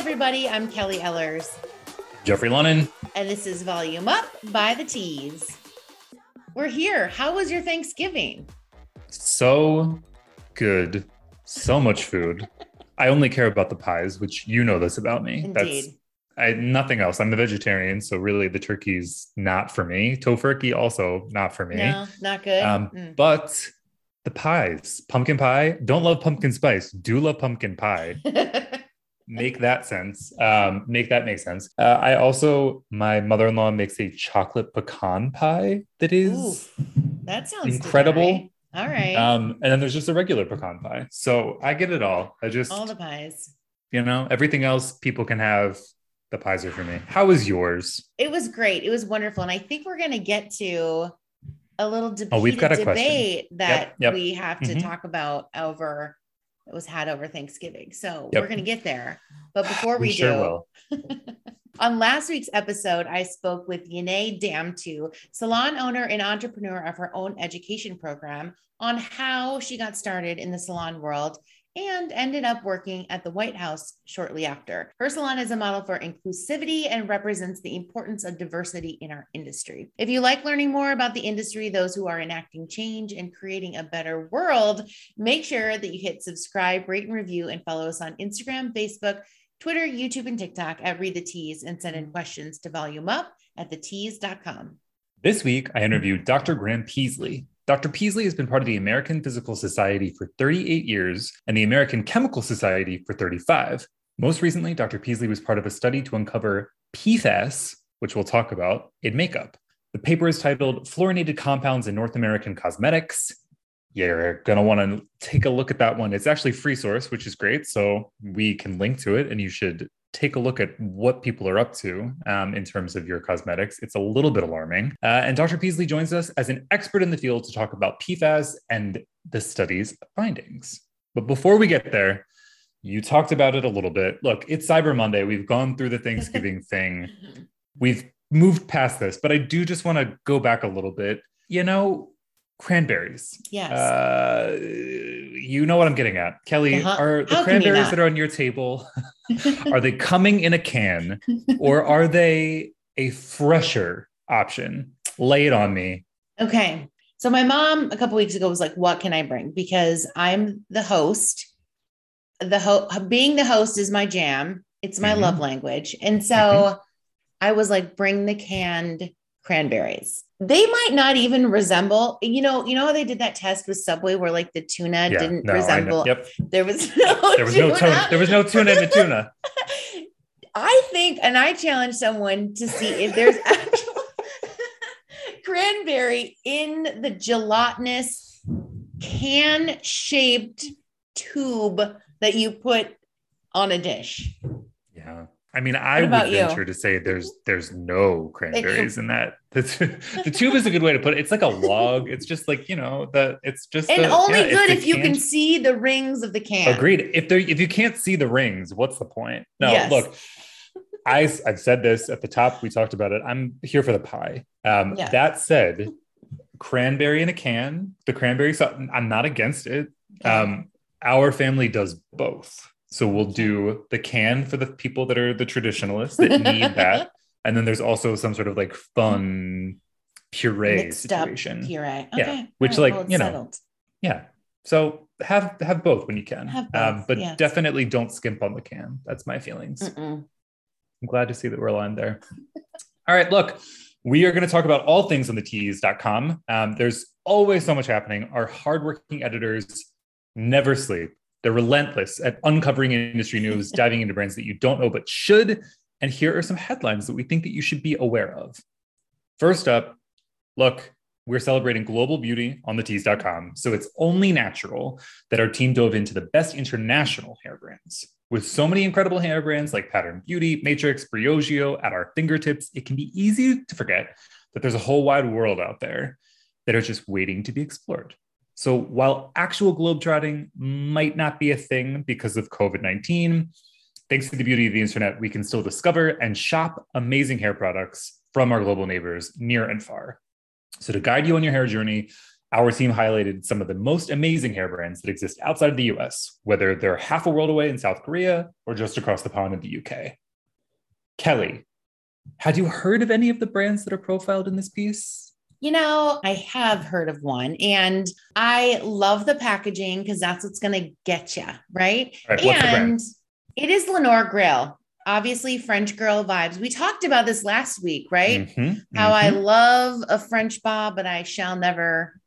everybody. I'm Kelly Ellers. Jeffrey Lennon. And this is Volume Up by the Tease. We're here. How was your Thanksgiving? So good. So much food. I only care about the pies, which you know this about me. Indeed. That's I nothing else. I'm a vegetarian, so really the turkey's not for me. Tofurkey also not for me. No, not good. Um, Mm. But the pies, pumpkin pie. Don't love pumpkin spice. Do love pumpkin pie. make that sense. Um, make that make sense. Uh, I also, my mother-in-law makes a chocolate pecan pie that is Ooh, that sounds incredible. All right. Um, and then there's just a regular pecan pie. So I get it all. I just, All the pies. you know, everything else people can have. The pies are for me. How was yours? It was great. It was wonderful. And I think we're going to get to a little debate, Oh, we've got a question. debate that yep. we have to Mhm. talk about over it was had over Thanksgiving. So Yep. we're going to get there. But before we, We sure do. On last week's episode, I spoke with Yene Damtew, salon owner and entrepreneur of her own education program, on how she got started in the salon world and ended up working at the White House shortly after. Her salon is a model for inclusivity and represents the importance of diversity in our industry. If you like learning more about the industry, those who are enacting change and creating a better world, make sure that you hit subscribe, rate, and review, and follow us on Instagram, Facebook, Twitter, YouTube, and TikTok at Read the Tease and send in questions to volume up at thetease.com. This week, I interviewed Dr. Graham Peaslee. Dr. Peaslee has been part of the American Physical Society for 38 years and the American Chemical Society for 35. Most recently, Dr. Peaslee was part of a study to uncover PFAS, which we'll talk about, in makeup. The paper is titled Fluorinated Compounds in North American Cosmetics. You're going to want to take a look at that one. It's actually free source, which is great. So we can link to it and you should take a look at what people are up to um, in terms of your cosmetics. It's a little bit alarming. Uh, and Dr. Peaslee joins us as an expert in the field to talk about PFAS and the study's findings. But before we get there, you talked about it a little bit. Look, it's Cyber Monday. We've gone through the Thanksgiving thing. We've moved past this, but I do just want to go back a little bit. You know, cranberries. Yes. Uh, you know what I'm getting at. Kelly, Uh-huh. are the How cranberries that are on your table, are they coming in a can or are they a fresher option? Lay it on me. Okay. So my mom a couple weeks ago was like, "What can I bring?" Because I'm the host. The ho- being the host is my jam. It's my Mhm. love language, and so Mm-hmm. I was like, "Bring the canned cranberries." They might not even resemble, you know, you know how they did that test with Subway where like the tuna Yeah, didn't no, resemble. Yep. There was no There was no tuna. There was no tuna in the tuna. I think, and I challenge someone to see if there's actual cranberry in the gelatinous can shaped tube that you put on a dish. I mean, I would about you? venture to say there's there's no cranberries in that. The, t- the tube is a good way to put it. It's like a log. It's just like you know the. It's just And the- only yeah, good the if you can see the rings of the can. Agreed. If there, if you can't see the rings, what's the point? No, Yes. look, I, I've said this at the top. We talked about it. I'm here for the pie. Um, Yeah. That said, cranberry in a can, the cranberry sauce. I'm not against it. Um, our family does both. So we'll do the can for the people that are the traditionalists that need that, and then there's also some sort of like fun puree Mixed up situation. puree. Yeah, which, right, like, well, you know, settled. Yeah. So have have both when you can. Have both, um, but yes. definitely don't skimp on the can. That's my feelings. Mm-mm. I'm glad to see that we're aligned there. all right, look, we are going to talk about all things on the tease.com. Um, there's always so much happening. Our hardworking editors never sleep. They're relentless at uncovering industry news, diving into brands that you don't know but should. And here are some headlines that we think that you should be aware of. First up, look, we're celebrating global beauty on the tease.com. So it's only natural that our team dove into the best international hair brands. With so many incredible hair brands like Pattern Beauty, Matrix, Briogeo at our fingertips, it can be easy to forget that there's a whole wide world out there that are just waiting to be explored. So while actual globetrotting might not be a thing because of COVID 19, thanks to the beauty of the internet, we can still discover and shop amazing hair products from our global neighbors near and far. So, to guide you on your hair journey, Our team highlighted some of the most amazing hair brands that exist outside of the US, whether they're half a world away in South Korea or just across the pond in the UK. Kelly, had you heard of any of the brands that are profiled in this piece? You know, I have heard of one and I love the packaging because that's what's going to get you, right? right and it is Leonor Greyl. Obviously, French girl vibes. We talked about this last week, right? Mm-hmm, How mm-hmm. I love a French bob, but I shall never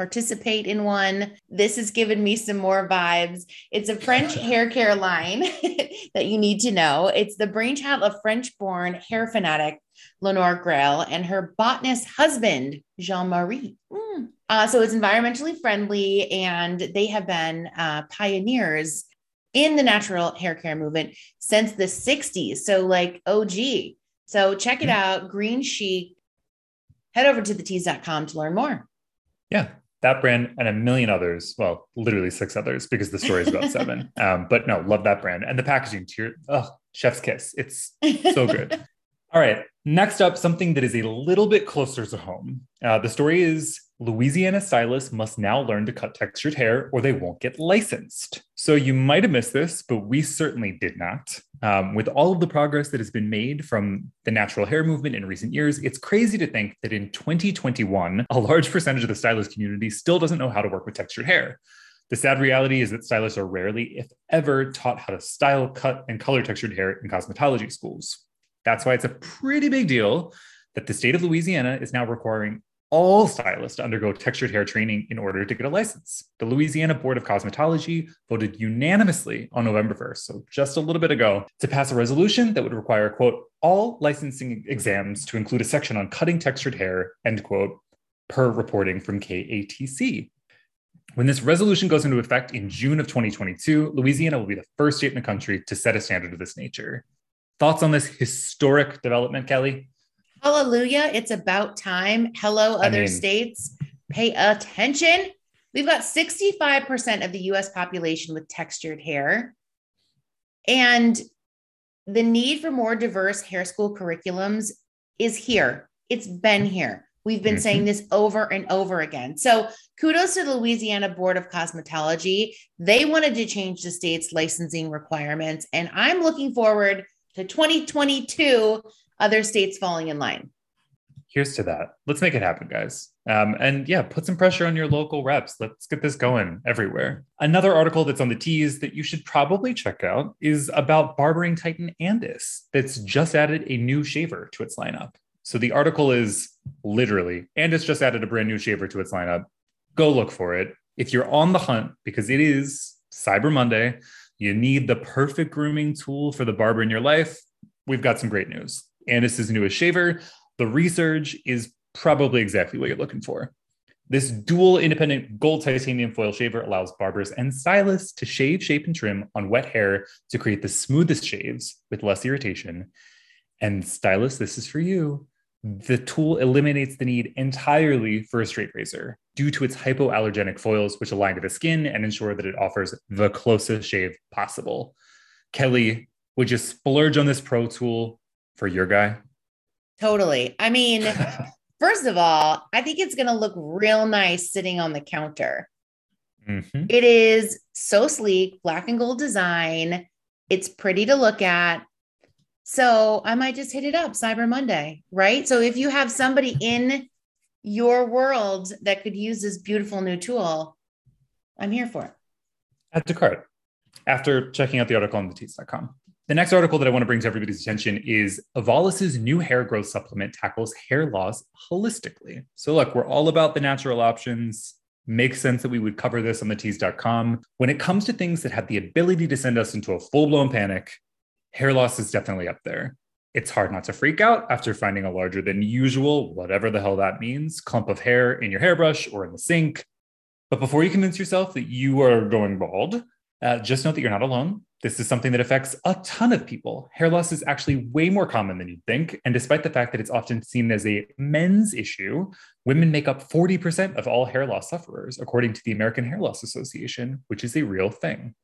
participate in one. This has given me some more vibes. It's a French hair care line that you need to know. It's the brainchild of French born hair fanatic Leonor Greyl and her botanist husband, Jean Marie. Mm. Uh, so it's environmentally friendly, and they have been uh, pioneers in the natural hair care movement since the 60s. So, like OG. So, check it mm. out Green Chic. Head over to thetease.com to learn more. Yeah, that brand and a million others. Well, literally six others because the story is about seven. Um, but no, love that brand and the packaging. To your oh, chef's kiss. It's so good. All right. Next up, something that is a little bit closer to home. Uh, the story is Louisiana stylists must now learn to cut textured hair or they won't get licensed. So you might have missed this, but we certainly did not. Um, with all of the progress that has been made from the natural hair movement in recent years, it's crazy to think that in 2021, a large percentage of the stylist community still doesn't know how to work with textured hair. The sad reality is that stylists are rarely, if ever, taught how to style, cut, and color textured hair in cosmetology schools. That's why it's a pretty big deal that the state of Louisiana is now requiring all stylists to undergo textured hair training in order to get a license. The Louisiana Board of Cosmetology voted unanimously on November 1st, so just a little bit ago, to pass a resolution that would require, quote, all licensing exams to include a section on cutting textured hair, end quote, per reporting from KATC. When this resolution goes into effect in June of 2022, Louisiana will be the first state in the country to set a standard of this nature. Thoughts on this historic development, Kelly? Hallelujah. It's about time. Hello, other I mean, states. Pay attention. We've got 65% of the US population with textured hair. And the need for more diverse hair school curriculums is here. It's been here. We've been mm-hmm. saying this over and over again. So, kudos to the Louisiana Board of Cosmetology. They wanted to change the state's licensing requirements. And I'm looking forward to 2022 other states falling in line. Here's to that. Let's make it happen, guys. Um, and yeah, put some pressure on your local reps. Let's get this going everywhere. Another article that's on the tease that you should probably check out is about barbering titan Andis that's just added a new shaver to its lineup. So the article is literally Andis just added a brand new shaver to its lineup. Go look for it. If you're on the hunt, because it is Cyber Monday, you need the perfect grooming tool for the barber in your life. We've got some great news. Andis's newest shaver. The Resurge, is probably exactly what you're looking for. This dual independent gold titanium foil shaver allows barbers and stylists to shave, shape, and trim on wet hair to create the smoothest shaves with less irritation. And stylists, this is for you. The tool eliminates the need entirely for a straight razor due to its hypoallergenic foils, which align to the skin and ensure that it offers the closest shave possible. Kelly, would you splurge on this pro tool for your guy? Totally. I mean, first of all, I think it's going to look real nice sitting on the counter. Mm-hmm. It is so sleek, black and gold design. It's pretty to look at. So I might just hit it up Cyber Monday, right? So if you have somebody in your world that could use this beautiful new tool, I'm here for it. Add to cart after checking out the article on thetease.com. The next article that I want to bring to everybody's attention is Avalis's new hair growth supplement tackles hair loss holistically. So, look, we're all about the natural options. Makes sense that we would cover this on the tease.com. When it comes to things that have the ability to send us into a full blown panic, hair loss is definitely up there. It's hard not to freak out after finding a larger than usual, whatever the hell that means, clump of hair in your hairbrush or in the sink. But before you convince yourself that you are going bald, uh, just note that you're not alone. This is something that affects a ton of people. Hair loss is actually way more common than you'd think. And despite the fact that it's often seen as a men's issue, women make up 40% of all hair loss sufferers, according to the American Hair Loss Association, which is a real thing.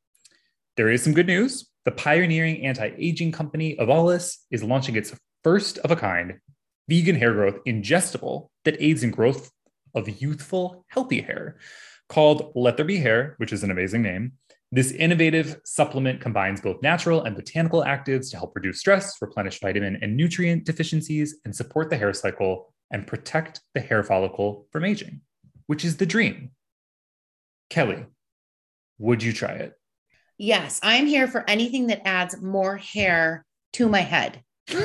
There is some good news. The pioneering anti aging company Avalis is launching its first of a kind vegan hair growth ingestible that aids in growth of youthful, healthy hair called Let There Be Hair, which is an amazing name. This innovative supplement combines both natural and botanical actives to help reduce stress, replenish vitamin and nutrient deficiencies, and support the hair cycle and protect the hair follicle from aging, which is the dream. Kelly, would you try it? Yes, I'm here for anything that adds more hair to my head.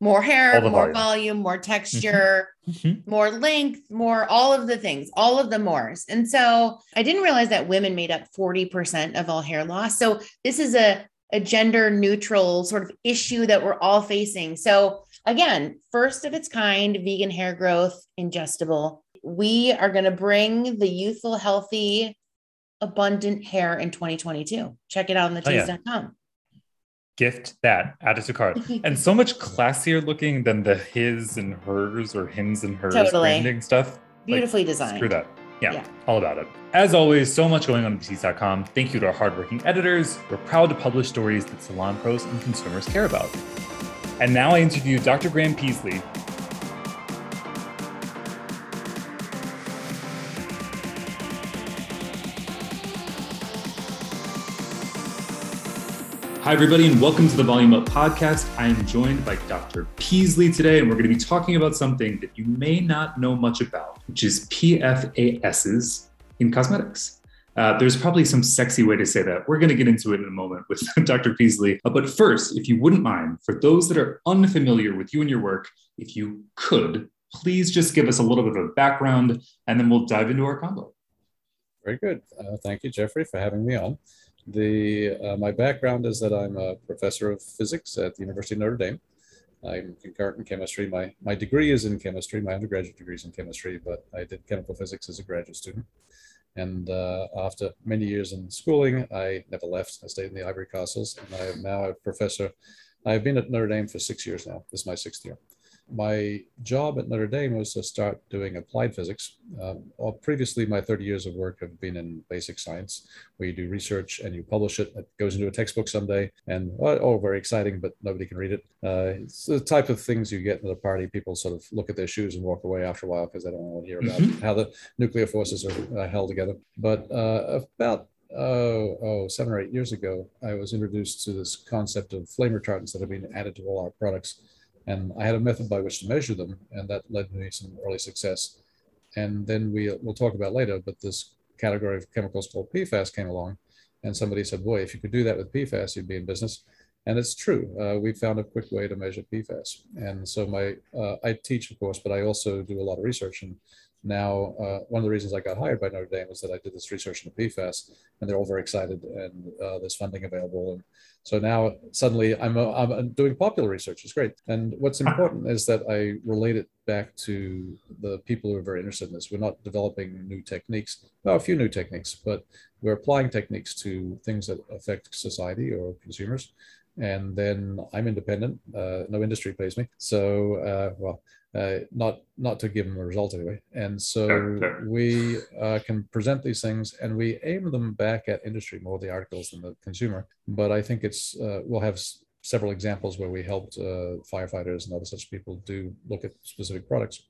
more hair, more volume. volume, more texture, mm-hmm. mm-hmm. more length, more all of the things, all of the mores. And so I didn't realize that women made up 40% of all hair loss. So this is a, a gender neutral sort of issue that we're all facing. So again, first of its kind, vegan hair growth, ingestible. We are going to bring the youthful, healthy, abundant hair in 2022. Check it out on the tease.com. Oh, yeah gift that, add it to cart. and so much classier looking than the his and hers or hims and hers totally. branding stuff. Beautifully like, designed. Screw that. Yeah, yeah, all about it. As always, so much going on at tease.com. Thank you to our hardworking editors. We're proud to publish stories that salon pros and consumers care about. And now I interview Dr. Graham Peaslee, Hi, everybody, and welcome to the Volume Up podcast. I am joined by Dr. Peaslee today, and we're going to be talking about something that you may not know much about, which is PFASs in cosmetics. Uh, there's probably some sexy way to say that. We're going to get into it in a moment with Dr. Peaslee. Uh, but first, if you wouldn't mind, for those that are unfamiliar with you and your work, if you could, please just give us a little bit of a background, and then we'll dive into our combo. Very good. Uh, thank you, Jeffrey, for having me on. The, uh, my background is that I'm a professor of physics at the University of Notre Dame. I'm concurrent in chemistry. My, my degree is in chemistry. My undergraduate degree is in chemistry, but I did chemical physics as a graduate student. And uh, after many years in schooling, I never left. I stayed in the Ivory Castles, and I am now a professor. I've been at Notre Dame for six years now. This is my sixth year my job at Notre Dame was to start doing applied physics. Um, well, previously, my 30 years of work have been in basic science, where you do research and you publish it. It goes into a textbook someday, and oh, oh very exciting, but nobody can read it. Uh, it's the type of things you get at a party. People sort of look at their shoes and walk away after a while because they don't want to hear about mm-hmm. how the nuclear forces are uh, held together. But uh, about oh, oh, seven or eight years ago, I was introduced to this concept of flame retardants that have been added to all our products and I had a method by which to measure them, and that led me some early success. And then we we'll talk about later, but this category of chemicals called PFAS came along, and somebody said, "Boy, if you could do that with PFAS, you'd be in business." And it's true. Uh, we found a quick way to measure PFAS. And so my uh, I teach, of course, but I also do a lot of research. And now uh, one of the reasons I got hired by Notre Dame was that I did this research into PFAS, and they're all very excited, and uh, there's funding available. And so now suddenly I'm, a, I'm doing popular research. It's great. And what's important is that I relate it back to the people who are very interested in this. We're not developing new techniques, well, a few new techniques, but we're applying techniques to things that affect society or consumers and then I'm independent. Uh, no industry pays me, so uh, well, uh, not not to give them a result anyway. And so sure, sure. we uh, can present these things, and we aim them back at industry more the articles than the consumer. But I think it's uh, we'll have s- several examples where we helped uh, firefighters and other such people do look at specific products,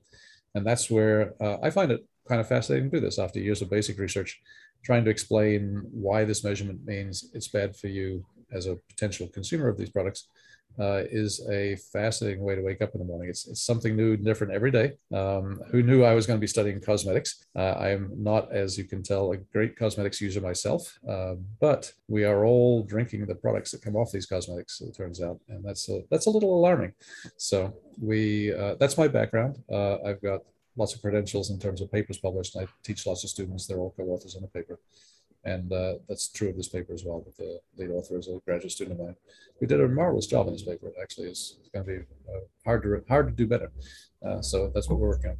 and that's where uh, I find it kind of fascinating to do this after years of basic research, trying to explain why this measurement means it's bad for you as a potential consumer of these products uh, is a fascinating way to wake up in the morning. It's, it's something new and different every day. Um, who knew I was going to be studying cosmetics? Uh, I am not, as you can tell, a great cosmetics user myself, uh, but we are all drinking the products that come off these cosmetics. It turns out, and that's a, that's a little alarming. So we uh, that's my background. Uh, I've got lots of credentials in terms of papers published. I teach lots of students. They're all co-authors on a paper. And uh, that's true of this paper as well. But the lead author is a graduate student of mine. We did a marvelous job on this paper. It actually is going to be uh, hard to hard to do better. Uh, so that's what we're working on.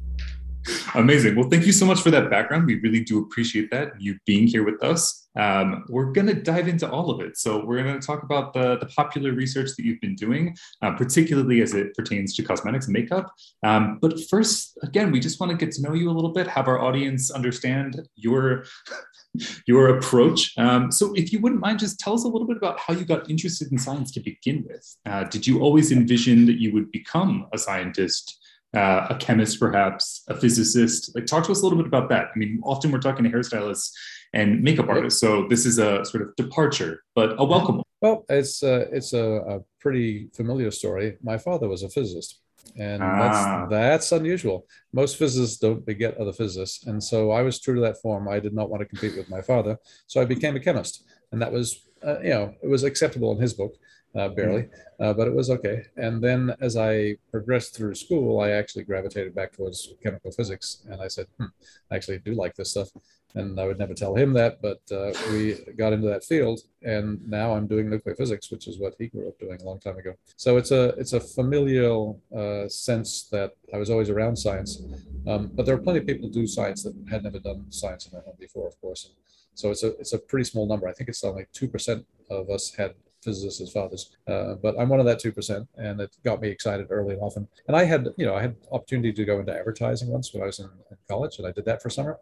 Amazing. Well, thank you so much for that background. We really do appreciate that, you being here with us. Um, we're going to dive into all of it. So, we're going to talk about the, the popular research that you've been doing, uh, particularly as it pertains to cosmetics and makeup. Um, but first, again, we just want to get to know you a little bit, have our audience understand your your approach. Um, so, if you wouldn't mind, just tell us a little bit about how you got interested in science to begin with. Uh, did you always envision that you would become a scientist uh, a chemist, perhaps a physicist. Like, talk to us a little bit about that. I mean, often we're talking to hairstylists and makeup artists, so this is a sort of departure, but a welcome one. Well, it's uh, it's a, a, pretty familiar story. My father was a physicist, and ah. that's that's unusual. Most physicists don't beget other physicists, and so I was true to that form. I did not want to compete with my father, so I became a chemist, and that was uh, you know it was acceptable in his book uh, barely, uh, but it was okay. And then as I progressed through school, I actually gravitated back towards chemical physics. And I said, hmm, I actually do like this stuff. And I would never tell him that, but uh, we got into that field, and now I'm doing nuclear physics, which is what he grew up doing a long time ago. So it's a it's a familial uh, sense that I was always around science, um, but there are plenty of people who do science that had never done science in their home before, of course. And so it's a it's a pretty small number. I think it's only two percent of us had physicists fathers. Uh, but I'm one of that 2%, and it got me excited early and often. And I had, you know, I had opportunity to go into advertising once when I was in, in college, and I did that for summer.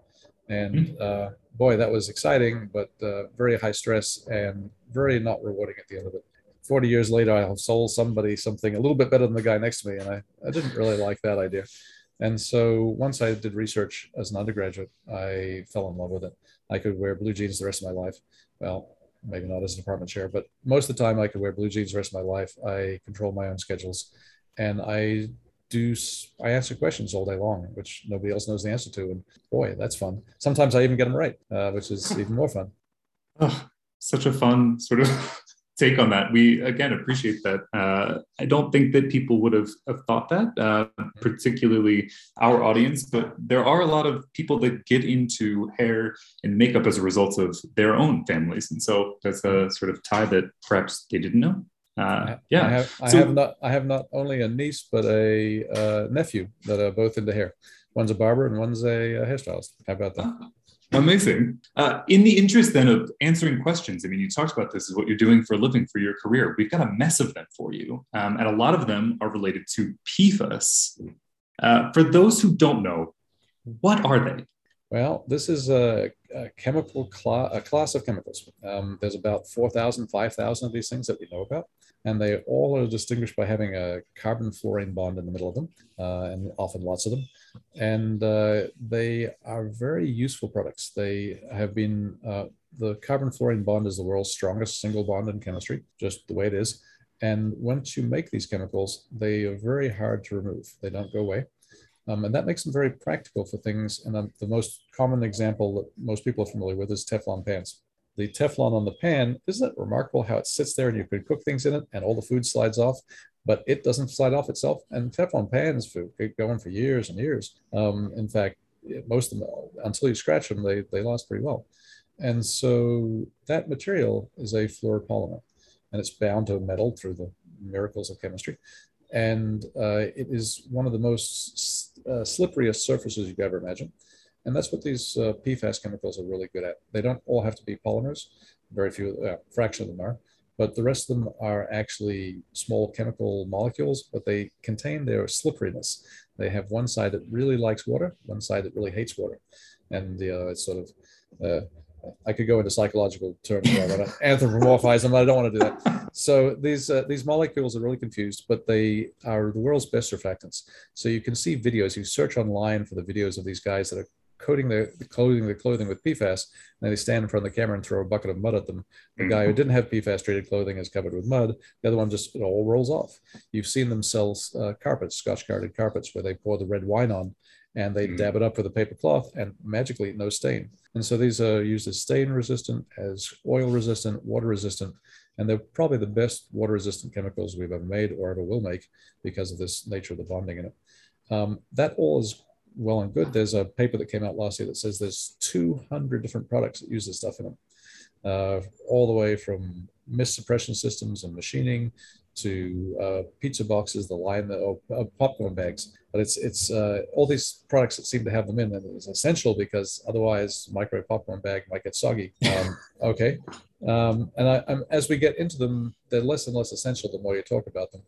And mm-hmm. uh, boy, that was exciting, but uh, very high stress and very not rewarding at the end of it. 40 years later, I have sold somebody something a little bit better than the guy next to me, and I, I didn't really like that idea. And so once I did research as an undergraduate, I fell in love with it. I could wear blue jeans the rest of my life. Well, maybe not as a department chair, but most of the time I could wear blue jeans the rest of my life. I control my own schedules and I do, I answer questions all day long, which nobody else knows the answer to. And boy, that's fun. Sometimes I even get them right, uh, which is even more fun. Oh, such a fun sort of take on that. We again appreciate that. Uh, I don't think that people would have, have thought that, uh, particularly our audience, but there are a lot of people that get into hair and makeup as a result of their own families, and so that's a sort of tie that perhaps they didn't know. Uh, yeah, I have, I so, have, not. I have not only a niece but a uh, nephew that are both into hair. One's a barber and one's a, a hairstylist. How about that? Amazing. Uh, in the interest then of answering questions, I mean, you talked about this is what you're doing for a living for your career. We've got a mess of them for you, um, and a lot of them are related to PFAS. Uh, for those who don't know, what are they? Well, this is a, a chemical cl- a class of chemicals. Um, there's about 4,000, 5,000 of these things that we know about and they all are distinguished by having a carbon fluorine bond in the middle of them, uh, and often lots of them. And uh, they are very useful products. They have been, uh, the carbon fluorine bond is the world's strongest single bond in chemistry, just the way it is. And once you make these chemicals, they are very hard to remove, they don't go away. Um, and that makes them very practical for things. And um, the most common example that most people are familiar with is Teflon pans the Teflon on the pan, isn't it remarkable how it sits there and you could cook things in it and all the food slides off, but it doesn't slide off itself. And Teflon pans for going for years and years. Um, in fact, most of them, until you scratch them, they, they last pretty well. And so that material is a fluoropolymer and it's bound to metal through the miracles of chemistry. And uh, it is one of the most uh, slipperiest surfaces you could ever imagine. And that's what these uh, PFAS chemicals are really good at. They don't all have to be polymers, very few, uh, fraction of them are, but the rest of them are actually small chemical molecules, but they contain their slipperiness. They have one side that really likes water, one side that really hates water. And uh, it's sort of, uh, I could go into psychological terms to anthropomorphize them, but I don't want to do that. So these uh, these molecules are really confused, but they are the world's best surfactants. So you can see videos. You search online for the videos of these guys that are coating the, the clothing the clothing with PFAS, and they stand in front of the camera and throw a bucket of mud at them. The guy who mm-hmm. didn't have PFAS treated clothing is covered with mud. The other one just it all rolls off. You've seen them sell uh, carpets, Scotch guarded carpets, where they pour the red wine on and they mm. dab it up with a paper cloth and magically no stain. And so these are used as stain resistant, as oil resistant, water resistant, and they're probably the best water resistant chemicals we've ever made or ever will make because of this nature of the bonding in it. Um, that all is well and good. There's a paper that came out last year that says there's 200 different products that use this stuff in them, uh, all the way from mist suppression systems and machining to uh, pizza boxes, the line, the oh, uh, popcorn bags. But it's it's uh, all these products that seem to have them in, and it's essential because otherwise, microwave popcorn bag might get soggy. Um, okay, um, and I, as we get into them, they're less and less essential the more you talk about them.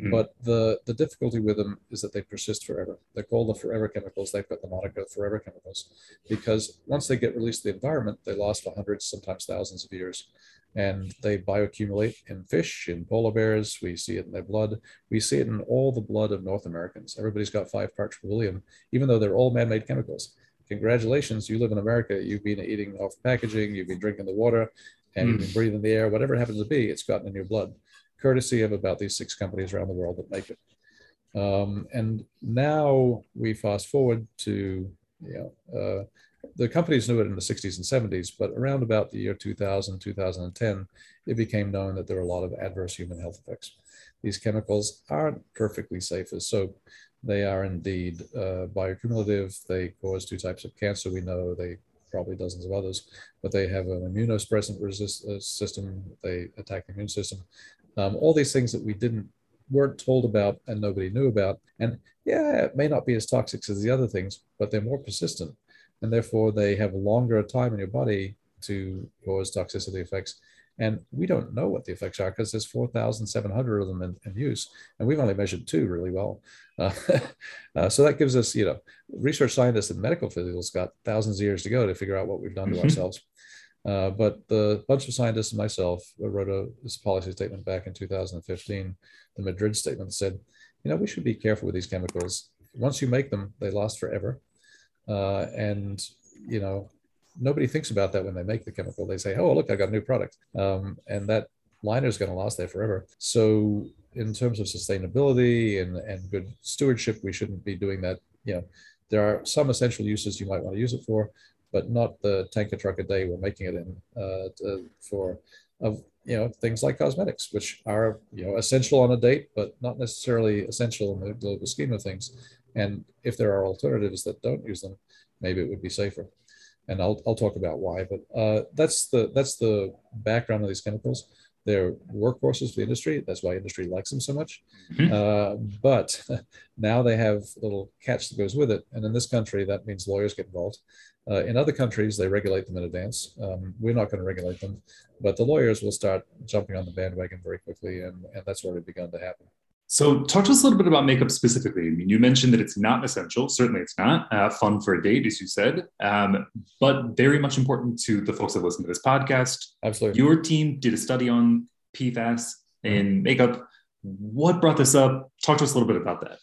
Mm. But the, the difficulty with them is that they persist forever. They're called the forever chemicals. They've got the moniker forever chemicals because once they get released to the environment, they last for hundreds, sometimes thousands of years. and they bioaccumulate in fish, in polar bears. We see it in their blood. We see it in all the blood of North Americans. Everybody's got five parts per billion, even though they're all man made chemicals. Congratulations, you live in America. You've been eating off packaging, you've been drinking the water, and mm. you've been breathing the air, whatever it happens to be, it's gotten in your blood, courtesy of about these six companies around the world that make it. Um, and now we fast forward to, you know, uh, the companies knew it in the 60s and 70s, but around about the year 2000, 2010, it became known that there are a lot of adverse human health effects. These chemicals aren't perfectly safe as soap. They are indeed uh, bioaccumulative. They cause two types of cancer. We know they probably dozens of others, but they have an immunosuppressant resist, uh, system. They attack the immune system. Um, all these things that we didn't weren't told about and nobody knew about. And yeah, it may not be as toxic as the other things, but they're more persistent and therefore they have longer time in your body to cause toxicity effects. And we don't know what the effects are because there's 4,700 of them in, in, use, and we've only measured two really well. Uh, uh, so that gives us, you know, research scientists and medical fields got thousands of years to go to figure out what we've done to mm-hmm. ourselves. Uh, but the bunch of scientists and myself wrote a this policy statement back in 2015. The Madrid statement said, you know, we should be careful with these chemicals. Once you make them, they last forever. Uh, and, you know, nobody thinks about that when they make the chemical. They say, oh, look, I got a new product. Um, and that liner is going to last there forever. So, in terms of sustainability and, and good stewardship, we shouldn't be doing that. You know, there are some essential uses you might want to use it for, but not the tanker truck a day we're making it in uh, to, for of you know things like cosmetics, which are you know essential on a date, but not necessarily essential in the global scheme of things. And if there are alternatives that don't use them, maybe it would be safer. And I'll, I'll talk about why, but uh, that's the that's the background of these chemicals. They're workhorses for the industry. That's why industry likes them so much. Mm-hmm. Uh, but now they have a little catch that goes with it. And in this country, that means lawyers get involved. Uh, in other countries, they regulate them in advance. Um, we're not going to regulate them, but the lawyers will start jumping on the bandwagon very quickly, and, and that's already begun to happen. So, talk to us a little bit about makeup specifically. I mean, you mentioned that it's not essential. Certainly, it's not uh, fun for a date, as you said, um, but very much important to the folks that listen to this podcast. Absolutely. Your team did a study on PFAS in mm-hmm. makeup. What brought this up? Talk to us a little bit about that.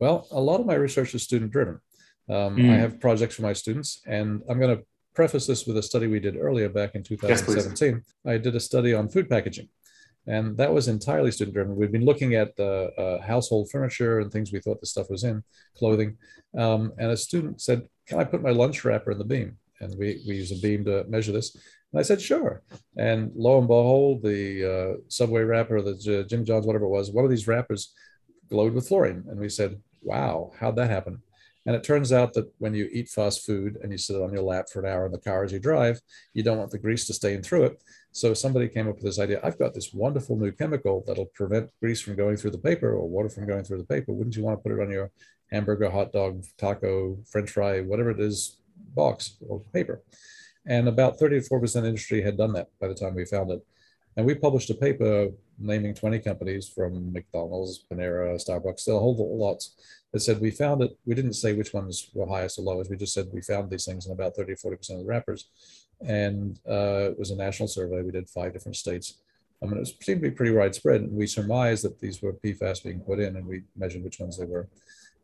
Well, a lot of my research is student driven. Um, mm. I have projects for my students, and I'm going to preface this with a study we did earlier back in 2017. Yes, I did a study on food packaging and that was entirely student driven. We've been looking at the uh, household furniture and things we thought the stuff was in, clothing. Um, and a student said, Can I put my lunch wrapper in the beam? And we, we use a beam to measure this. And I said, Sure. And lo and behold, the uh, Subway wrapper, the Jimmy John's, whatever it was, one of these wrappers glowed with fluorine. And we said, Wow, how'd that happen? And it turns out that when you eat fast food and you sit on your lap for an hour in the car as you drive, you don't want the grease to stain through it. So somebody came up with this idea. I've got this wonderful new chemical that'll prevent grease from going through the paper or water from going through the paper. Wouldn't you want to put it on your hamburger, hot dog, taco, French fry, whatever it is, box or paper? And about 34% industry had done that by the time we found it. And we published a paper naming 20 companies from McDonald's, Panera, Starbucks, a whole lots that said we found it. We didn't say which ones were highest or lowest. We just said we found these things in about 30 40% of the wrappers. And uh, it was a national survey. We did five different states. I mean, it seemed to be pretty widespread. And we surmised that these were PFAS being put in, and we measured which ones they were.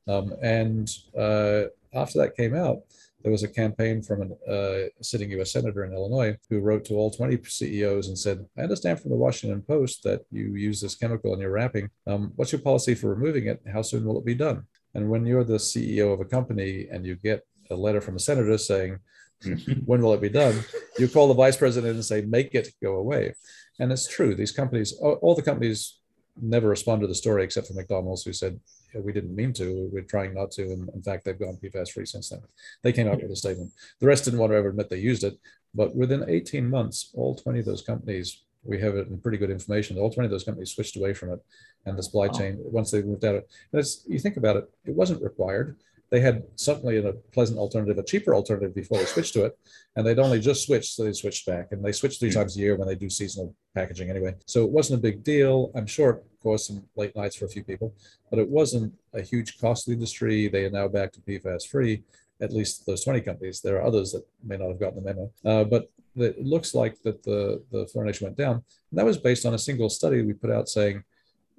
Um, and uh, after that came out, there was a campaign from a uh, sitting U.S. senator in Illinois who wrote to all 20 CEOs and said, "I understand from the Washington Post that you use this chemical in your wrapping. Um, what's your policy for removing it? How soon will it be done?" And when you're the CEO of a company and you get a letter from a senator saying, "When will it be done?" you call the vice president and say, "Make it go away." And it's true. These companies, all the companies, never respond to the story except for McDonald's, who said we didn't mean to. We're trying not to. And in fact, they've gone PFAS free since then. They came out with a statement. The rest didn't want to ever admit they used it. But within 18 months, all 20 of those companies, we have it in pretty good information. 20 those companies switched away from it. And the supply chain, once they moved out, Of, and it's, you think about it, it wasn't required they had certainly a pleasant alternative, a cheaper alternative before they switched to it. And they'd only just switched, so they switched back. And they switch three hmm. times a year when they do seasonal packaging anyway. So it wasn't a big deal. I'm sure it caused some late nights for a few people, but it wasn't a huge cost to the industry. They are now back to PFAS free, at least those 20 companies. There are others that may not have gotten the memo. Uh, but it looks like that the, the fluorination went down. And that was based on a single study we put out saying,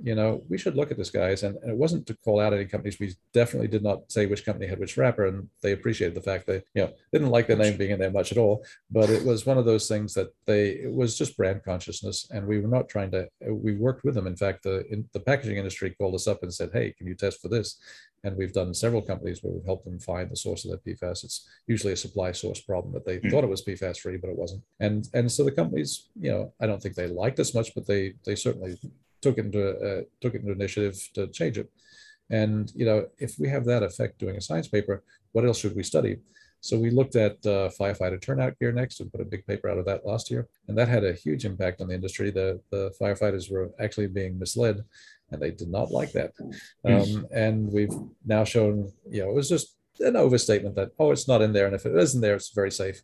you know, we should look at this, guys. And, and, it wasn't to call out any companies. We definitely did not say which company had which wrapper, and they appreciated the fact that you know didn't like the name being in there much at all. But it was one of those things that they it was just brand consciousness, and we were not trying to. We worked with them. In fact, the in, the packaging industry called us up and said, "Hey, can you test for this?" And we've done several companies where we've helped them find the source of their PFAS. It's usually a supply source problem that they mm-hmm. thought it was PFAS free, but it wasn't. And and so the companies, you know, I don't think they liked us much, but they they certainly took it into uh, took it into initiative to change it. And you know, if we have that effect doing a science paper, what else should we study? So we looked at uh, firefighter turnout gear next and put a big paper out of that last year, and that had a huge impact on the industry. The the firefighters were actually being misled, and they did not like that. Hmm. Um, and we've now shown, you know, it was just an overstatement that oh, it's not in there, and if it isn't there, it's very safe.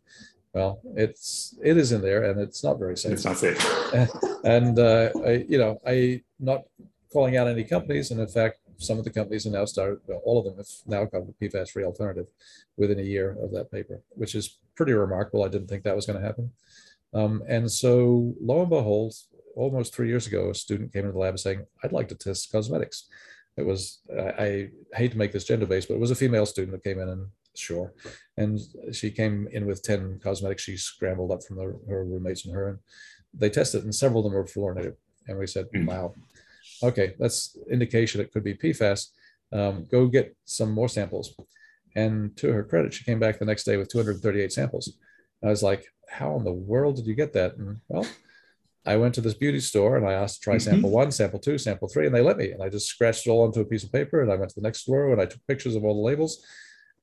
Well, it's it is in there, and it's not very safe. It's not safe. and uh, I, you know, I not calling out any companies, and in fact, some of the companies have now started. Well, all of them have now come to PFAS-free alternative within a year of that paper, which is pretty remarkable. I didn't think that was going to happen. Um, and so, lo and behold, almost three years ago, a student came into the lab saying, "I'd like to test cosmetics." It was I, I hate to make this gender-based, but it was a female student that came in and sure. And she came in with 10 cosmetics she scrambled up from the, her roommates and her. And they tested, and several of them were fluorinated. And we said, mm. wow, okay, that's indication it could be PFAS. Um, go get some more samples. And to her credit, she came back the next day with 238 samples. I was like, how in the world did you get that? And well, I went to this beauty store and I asked to try mm-hmm. sample one, sample two, sample three, and they let me. And I just scratched it all onto a piece of paper. And I went to the next store and I took pictures of all the labels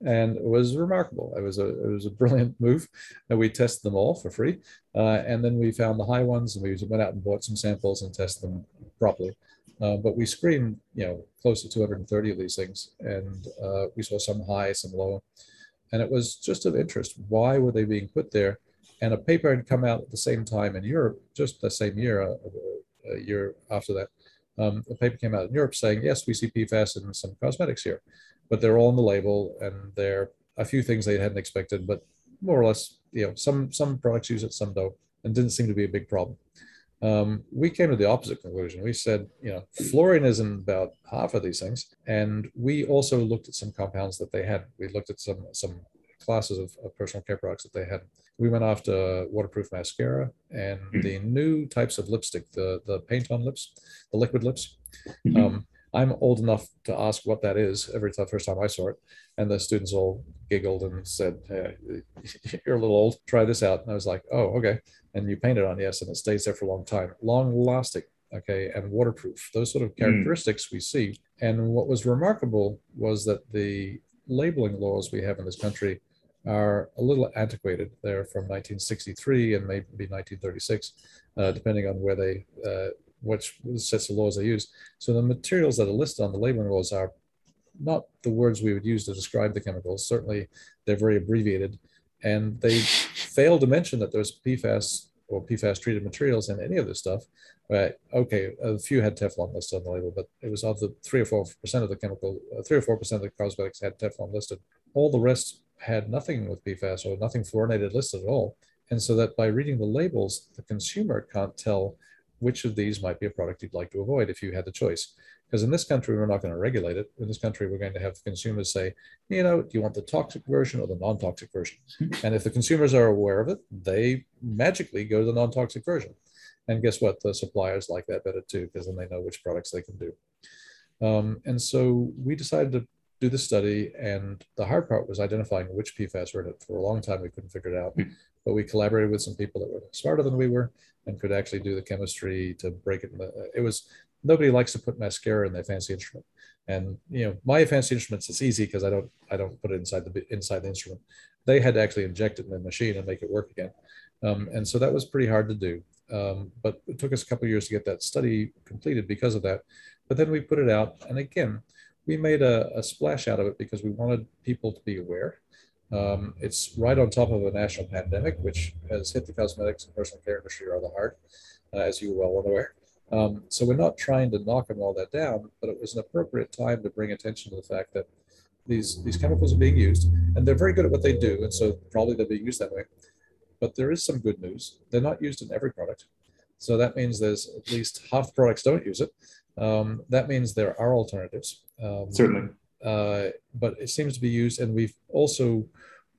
and it was remarkable. It was a it was a brilliant move, and we tested them all for free, uh, and then we found the high ones, and we went out and bought some samples and tested them properly. Uh, but we screened, you know, close to 230 of these things, and uh, we saw some high, some low, and it was just of interest. Why were they being put there? And a paper had come out at the same time in Europe, just the same year, a, uh, a year after that. Um, a paper came out in Europe saying, yes, we see PFAS in some cosmetics here but they're all on the label and they're a few things they hadn't expected, but more or less, you know, some some products use it, some don't, and didn't seem to be a big problem. Um, we came to the opposite conclusion. We said, you know, fluorine is in about half of these things, and we also looked at some compounds that they had. We looked at some some classes of, of personal care products that they had. We went after waterproof mascara and mm-hmm. the new types of lipstick, the the paint on lips, the liquid lips. Mm-hmm. Um, I'm old enough to ask what that is every time, first time I saw it. And the students all giggled and said, hey, You're a little old, try this out. And I was like, Oh, okay. And you paint it on, yes, and it stays there for a long time, long lasting, okay, and waterproof. Those sort of hmm. characteristics mm. we see. And what was remarkable was that the labeling laws we have in this country are a little antiquated. They're from 1963 and maybe 1936, uh, depending on where they uh, which sets of laws they use. So the materials that are listed on the labeling laws are not the words we would use to describe the chemicals. Certainly, they're very abbreviated, and they fail to mention that there's PFAS or PFAS treated materials in any of this stuff. Right? Okay, a few had Teflon listed on the label, but it was of the three or four percent of the chemical, uh, three or four percent of the cosmetics had Teflon listed. All the rest had nothing with PFAS or nothing fluorinated listed at all. And so that by reading the labels, the consumer can't tell which of these might be a product you'd like to avoid if you had the choice. Because in this country, we're not going to regulate it. In this country, we're going to have consumers say, you know, do you want the toxic version or the non toxic version? and if the consumers are aware of it, they magically go to the non toxic version. And guess what? The suppliers like that better too, because then they know which products they can do. Um, and so we decided to do the study. And the hard part was identifying which PFAS were in it. For a long time, we couldn't figure it out. Hmm. But we collaborated with some people that were smarter than we were and could actually do the chemistry to break it. It was nobody likes to put mascara in their fancy instrument, and you know my fancy instruments it's easy because I don't I don't put it inside the inside the instrument. They had to actually inject it in the machine and make it work again, um, and so that was pretty hard to do. Um, but it took us a couple years to get that study completed because of that. But then we put it out, and again, we made a, a splash out of it because we wanted people to be aware um, it's right on top of a national pandemic, which has hit the cosmetics and personal care industry rather hard, uh, as you well are aware. Um, so we're not trying to knock them all that down, but it was an appropriate time to bring attention to the fact that these these chemicals are being used, and they're very good at what they do, and so probably they're being used that way. but there is some good news. They're not used in every product. So that means there's at least half products don't use it. Um, that means there are alternatives. Um, Certainly. Uh, but it seems to be used, and we've also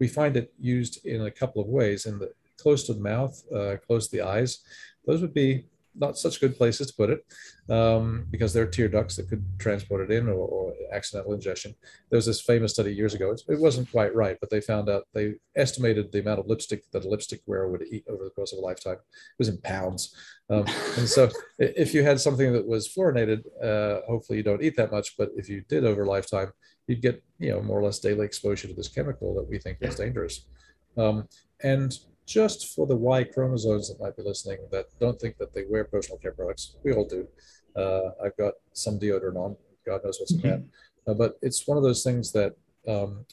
we find it used in a couple of ways. In the close to the mouth, uh, close to the eyes, those would be not such good places to put it um, because there are tear ducts that could transport it in or, or, accidental ingestion. There was this famous study years ago. it wasn't quite right, but they found out they estimated the amount of lipstick that a lipstick wearer would eat over the course of a lifetime. It was in pounds. Um, and so if you had something that was fluorinated, uh, hopefully you don't eat that much. But if you did over a lifetime, you'd get you know more or less daily exposure to this chemical that we think is dangerous. Um, and just for the Y chromosomes that might be listening that don't think that they wear personal care products. We all do. Uh, I've got some deodorant on. God knows what's in that. Mm-hmm. Uh, but it's one of those things that um,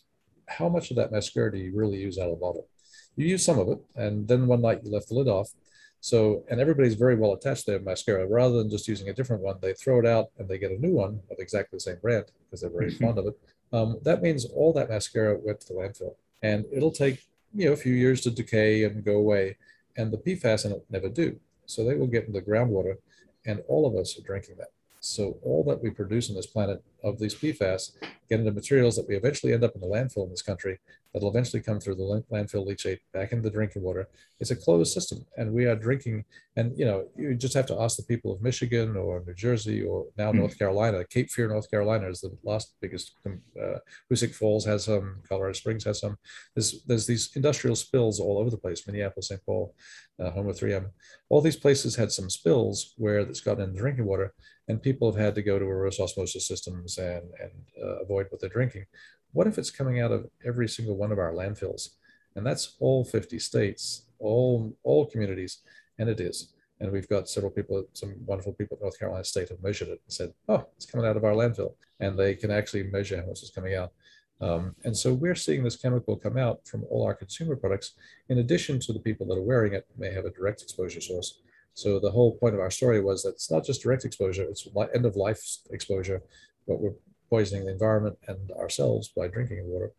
how much of that mascara do you really use out of the bottle? You use some of it, and then one night you left the lid off. So, and everybody's very well attached to their mascara. Rather than just using a different one, they throw it out and they get a new one of exactly the same brand because they're very fond of it. Um, that means all that mascara went to the landfill, and it'll take you know, a few years to decay and go away. And the PFAS in it never do. So they will get into the groundwater, and all of us are drinking that. So all that we produce on this planet of these PFAS get into materials that we eventually end up in the landfill in this country that'll eventually come through the landfill leachate back into the drinking water. It's a closed system, and we are drinking. And you know, you just have to ask the people of Michigan or New Jersey or now mm. North Carolina. Cape Fear, North Carolina, is the last biggest. Uh, Hoosick Falls has some. Colorado Springs has some. There's there's these industrial spills all over the place. Minneapolis, St. Paul, uh, home of 3M. All these places had some spills where it's gotten into drinking water, and people have had to go to a reverse osmosis systems and and uh, avoid what they're drinking what if it's coming out of every single one of our landfills? And that's all 50 states, all, all communities, and it is. And we've got several people, some wonderful people at North Carolina State have measured it and said, oh, it's coming out of our landfill. And they can actually measure how much is coming out. Um, and so we're seeing this chemical come out from all our consumer products, in addition to the people that are wearing it may have a direct exposure source. So the whole point of our story was that it's not just direct exposure, it's end of life exposure, but we're poisoning the environment and ourselves by drinking water.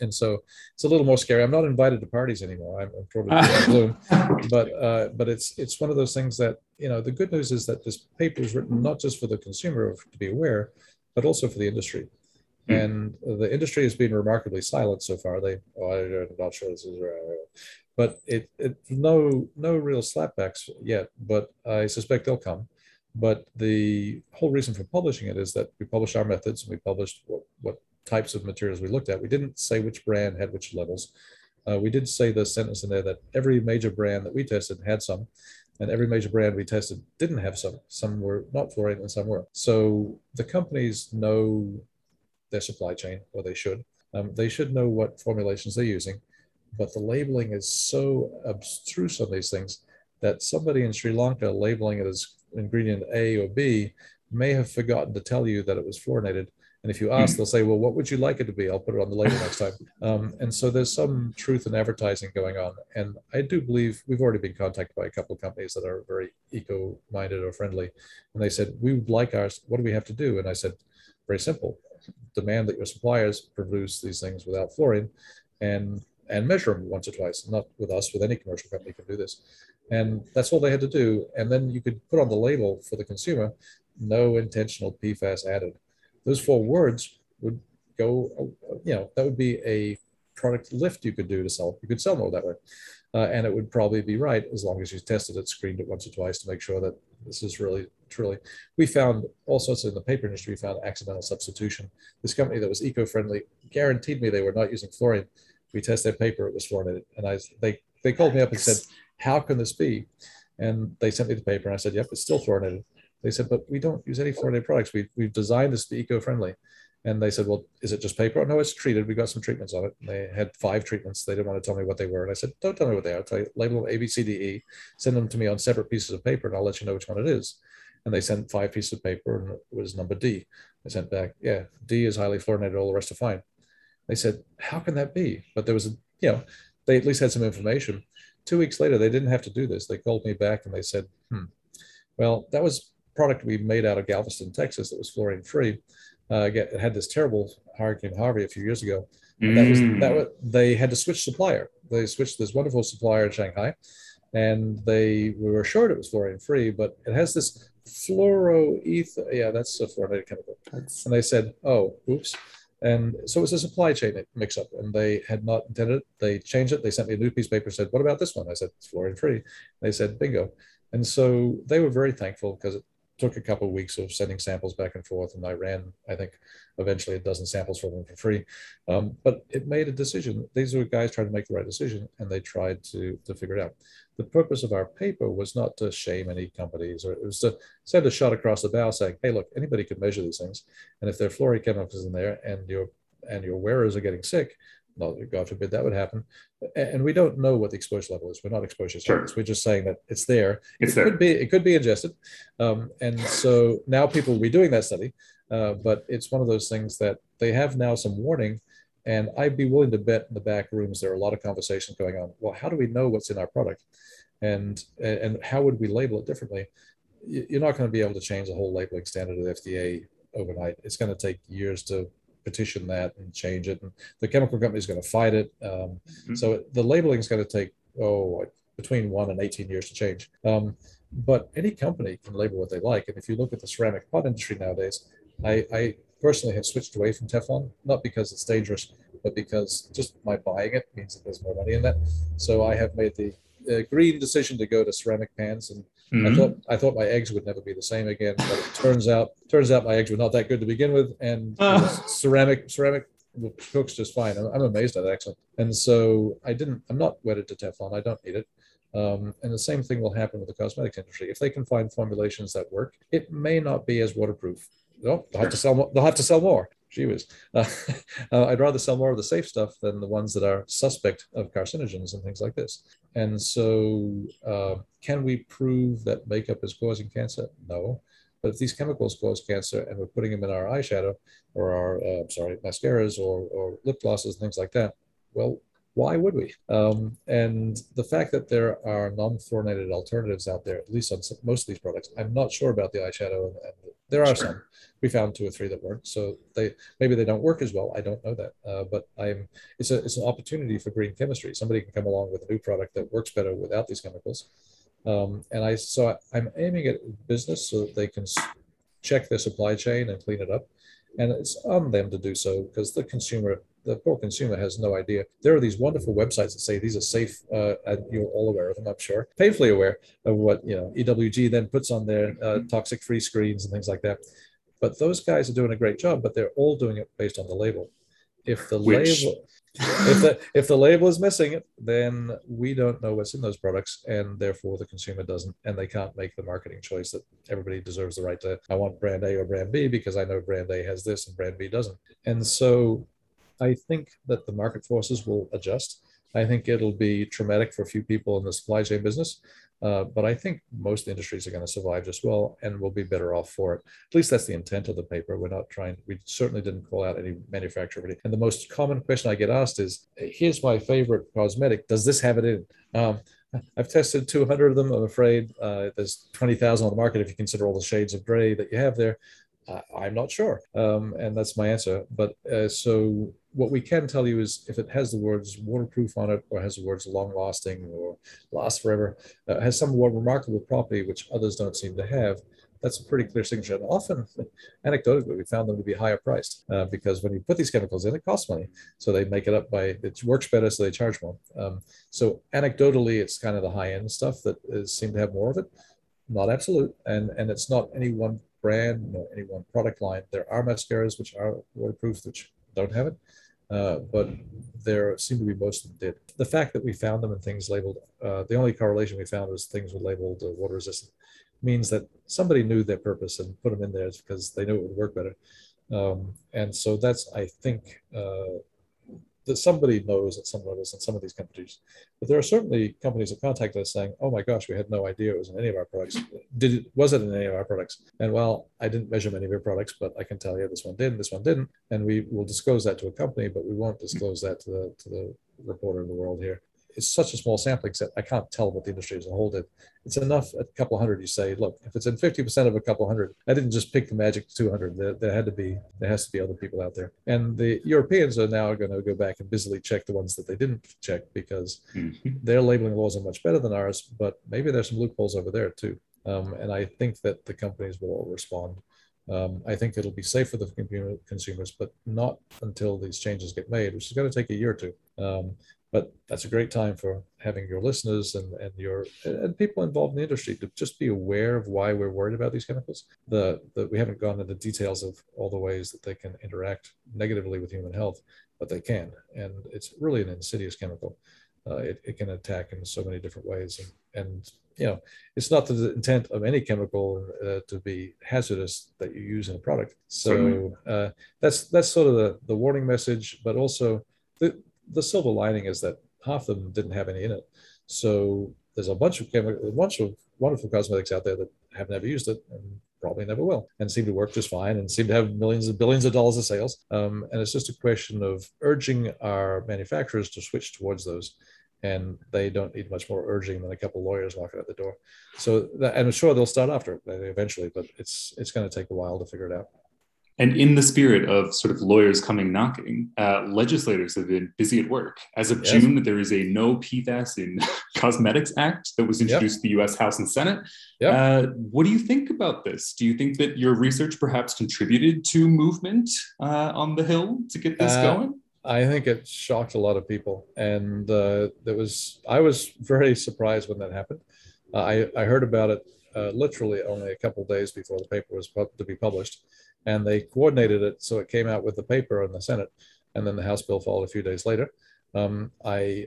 And so it's a little more scary. I'm not invited to parties anymore. I'm, I'm probably bloom, but uh, but it's it's one of those things that you know. The good news is that this paper is written not just for the consumer to be aware, but also for the industry. Mm. And the industry has been remarkably silent so far. They, oh, I'm not sure this is right, but it, it no no real slapbacks yet. But I suspect they'll come. But the whole reason for publishing it is that we published our methods and we published what, what types of materials we looked at. We didn't say which brand had which levels. Uh, we did say the sentence in there that every major brand that we tested had some, and every major brand we tested didn't have some. Some were not fluorinated and some were. So the companies know their supply chain, or they should. Um, they should know what formulations they're using, but the labeling is so abstruse on these things that somebody in Sri Lanka labeling it as ingredient A or B may have forgotten to tell you that it was fluorinated. And if you ask, they'll say, well, what would you like it to be? I'll put it on the label next time. Um, and so there's some truth in advertising going on. And I do believe we've already been contacted by a couple of companies that are very eco minded or friendly. And they said, we would like ours. What do we have to do? And I said, very simple demand that your suppliers produce these things without fluorine and and measure them once or twice. Not with us, with any commercial company can do this. And that's all they had to do. And then you could put on the label for the consumer, no intentional PFAS added. Those four words would go, you know, that would be a product lift you could do to sell. You could sell more that way. Uh, and it would probably be right as long as you tested it, screened it once or twice to make sure that this is really truly. We found all sorts in the paper industry. We found accidental substitution. This company that was eco-friendly guaranteed me they were not using fluorine. We tested their paper; it was fluorinated, and I they they called me up and said, how can this be? And they sent me the paper and I said, yep, it's still fluorinated. They said, but we don't use any fluorinated products. We, we've designed this to be eco-friendly. And they said, well, is it just paper? Oh, no, it's treated. We got some treatments on it. And they had five treatments. They didn't want to tell me what they were. And I said, don't tell me what they are. Tell you, label them A, B, C, D, E, send them to me on separate pieces of paper and I'll let you know which one it is. And they sent five pieces of paper and it was number D. I sent back, yeah, D is highly fluorinated. All the rest are fine. They said, how can that be? But there was a, you know, they at least had some information. Two weeks later, they didn't have to do this. They called me back and they said, hmm, well, that was product we made out of Galveston, Texas that was fluorine free. Uh, it had this terrible Hurricane Harvey a few years ago. Mm. That was that was they had to switch supplier. They switched this wonderful supplier in Shanghai, and they we were assured it was fluorine free, but it has this fluoroether. Yeah, that's a fluorinated chemical. That's... And they said, "Oh, oops." And so it was a supply chain mix up, and they had not intended it. They changed it. They sent me a new piece of paper, said, What about this one? I said, It's fluorine free. They said, Bingo. And so they were very thankful because it took a couple of weeks of sending samples back and forth, and I ran, I think, eventually a dozen samples for them for free. Um, but it made a decision. These were guys trying to make the right decision, and they tried to to figure it out. The purpose of our paper was not to shame any companies, or it was to send a shot across the bow, saying, "Hey, look, anybody can measure these things, and if there are fluoride chemicals in there, and your and your wearers are getting sick, well, God forbid that would happen. And we don't know what the exposure level is. We're not exposure sure. We're just saying that it's there. It's it there. Could be, it could be ingested. Um, and so now people will be doing that study. Uh, but it's one of those things that they have now some warning. And I'd be willing to bet in the back rooms there are a lot of conversations going on. Well, how do we know what's in our product? And, and how would we label it differently? You're not going to be able to change the whole labeling standard of the FDA overnight. It's going to take years to petition that and change it. And the chemical company is going to fight it. Um, mm-hmm. So it, the labeling is going to take, oh, between one and 18 years to change. Um, but any company can label what they like. And if you look at the ceramic pot industry nowadays, I, I personally have switched away from Teflon, not because it's dangerous, but because just my buying it means that there's more money in that. So I have made the uh, green decision to go to ceramic pans and Mm-hmm. I thought I thought my eggs would never be the same again, but it turns out turns out my eggs were not that good to begin with, and uh. ceramic ceramic cooks just fine. I'm, I'm amazed at it actually. And so I didn't. I'm not wedded to Teflon. I don't need it. Um, and the same thing will happen with the cosmetics industry. If they can find formulations that work, it may not be as waterproof. No, They'll have to sell. They'll have to sell more she was. Uh, uh, I'd rather sell more of the safe stuff than the ones that are suspect of carcinogens and things like this. And so, uh, can we prove that makeup is causing cancer? No. But if these chemicals cause cancer and we're putting them in our eyeshadow or our, uh, sorry, mascaras or, or lip glosses, and things like that, well, why would we? Um, and the fact that there are non-fluorinated alternatives out there, at least on some, most of these products, I'm not sure about the eyeshadow, and, and there are sure. some. We found two or three that work, so they maybe they don't work as well. I don't know that, uh, but I'm. It's a it's an opportunity for green chemistry. Somebody can come along with a new product that works better without these chemicals, um, and I so I'm aiming at business so that they can check their supply chain and clean it up, and it's on them to do so because the consumer the poor consumer has no idea. There are these wonderful websites that say these are safe, uh, and you're all aware of them, I'm sure, painfully aware of what you know EWG then puts on their uh, toxic-free screens and things like that. But those guys are doing a great job, but they're all doing it based on the label. If the Which... label if the if the label is missing, then we don't know what's in those products, and therefore the consumer doesn't, and they can't make the marketing choice that everybody deserves the right to. I want brand A or brand B because I know brand A has this and brand B doesn't. And so I think that the market forces will adjust. I think it'll be traumatic for a few people in the supply chain business, uh, but I think most industries are going to survive just well and will be better off for it. At least that's the intent of the paper. We're not trying, we certainly didn't call out any manufacturer. And the most common question I get asked is here's my favorite cosmetic. Does this have it in? Um, I've tested 200 of them. I'm afraid uh, there's 20,000 on the market if you consider all the shades of gray that you have there. I'm not sure. Um, and that's my answer. But uh, so what we can tell you is if it has the words waterproof on it or has the words long lasting or last forever, uh, has some remarkable property which others don't seem to have, that's a pretty clear signature. And often, anecdotally, we found them to be higher priced uh, because when you put these chemicals in, it costs money. So they make it up by, it works better, so they charge more. Um, so anecdotally, it's kind of the high end stuff that is, seem to have more of it. Not absolute, and and it's not any one brand nor any one product line. There are mascaras which are waterproof, which don't have it, uh, but there seem to be most of them did. The fact that we found them in things labeled, uh, the only correlation we found was things were labeled uh, water resistant, means that somebody knew their purpose and put them in there because they knew it would work better. Um, and so that's, I think, uh, that somebody knows at some levels in some of these companies. But there are certainly companies that contact us saying, "Oh my gosh, we had no idea it was in any of our products. Did it? Was it in any of our products?" And well, I didn't measure many of your products, but I can tell you this one did, this one didn't, and we will disclose that to a company, but we won't disclose that to the to the reporter in the world here. It's such a small sampling set. I can't tell what the industry as a whole did. It's enough at a couple hundred. You say, look, if it's in 50% of a couple hundred, I didn't just pick the magic 200. There, there had to be, there has to be other people out there. And the Europeans are now going to go back and busily check the ones that they didn't check because mm-hmm. their labeling laws are much better than ours, but maybe there's some loopholes over there too. Um, and I think that the companies will all respond. Um, I think it'll be safe for the consumers, but not until these changes get made, which is going to take a year or two. Um, but that's a great time for having your listeners and, and your and people involved in the industry to just be aware of why we're worried about these chemicals. The, the we haven't gone into the details of all the ways that they can interact negatively with human health, but they can, and it's really an insidious chemical. Uh, it, it can attack in so many different ways, and, and you know it's not the intent of any chemical uh, to be hazardous that you use in a product. So uh, that's that's sort of the the warning message, but also the the silver lining is that half of them didn't have any in it. So there's a bunch of chemical, a bunch of wonderful cosmetics out there that have never used it and probably never will, and seem to work just fine and seem to have millions and billions of dollars of sales. Um, and it's just a question of urging our manufacturers to switch towards those. And they don't need much more urging than a couple lawyers walking out the door. So, that, and I'm sure they'll start after it eventually, but it's it's going to take a while to figure it out. And in the spirit of sort of lawyers coming knocking, uh, legislators have been busy at work. As of yes. June, there is a No PFAS in Cosmetics Act that was introduced yep. to the US House and Senate. Yep. Uh, what do you think about this? Do you think that your research perhaps contributed to movement uh, on the Hill to get this uh, going? I think it shocked a lot of people. And uh, there was, I was very surprised when that happened. Uh, I, I heard about it literally only a couple days before the paper was to be published and they coordinated it so it came out with the paper in the Senate, and then the House bill followed a few days later. Um, I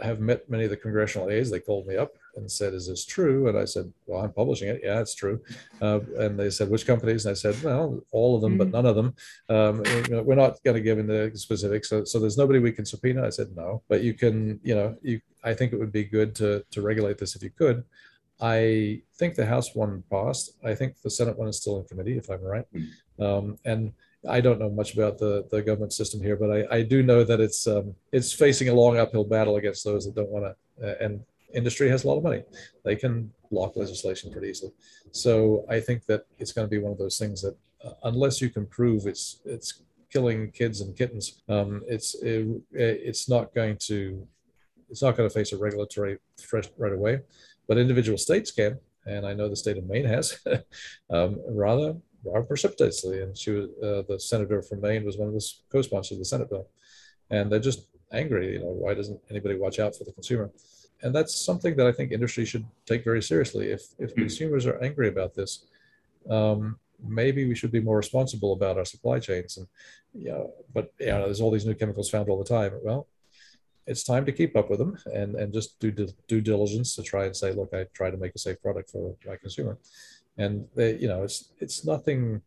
have met many of the congressional aides. They called me up and said, "Is this true?" And I said, "Well, I'm publishing it. Yeah, it's true." Uh, and they said, "Which companies?" And I said, "Well, all of them, but mm-hmm. none of them. Um, you know, we're not going to give in the specifics. So, so there's nobody we can subpoena." I said, "No, but you can. You know, you. I think it would be good to to regulate this if you could." I think the House one passed. I think the Senate one is still in committee, if I'm right. Mm. Um, and I don't know much about the, the government system here, but I, I do know that it's um, it's facing a long uphill battle against those that don't want to. Uh, and industry has a lot of money; they can block legislation pretty easily. So I think that it's going to be one of those things that, uh, unless you can prove it's it's killing kids and kittens, um, it's it, it's not going to it's not going to face a regulatory threat right away but individual states can. And I know the state of Maine has um, rather, rather precipitously. And she was, uh, the senator from Maine was one of the co-sponsors of the Senate bill. And they're just angry, you know, why doesn't anybody watch out for the consumer? And that's something that I think industry should take very seriously. If, if mm-hmm. consumers are angry about this, um, maybe we should be more responsible about our supply chains. And, you know, but, you know, there's all these new chemicals found all the time. Well, it's time to keep up with them and, and just do due diligence to try and say, look, I try to make a safe product for my consumer. And they, you know, it's it's nothing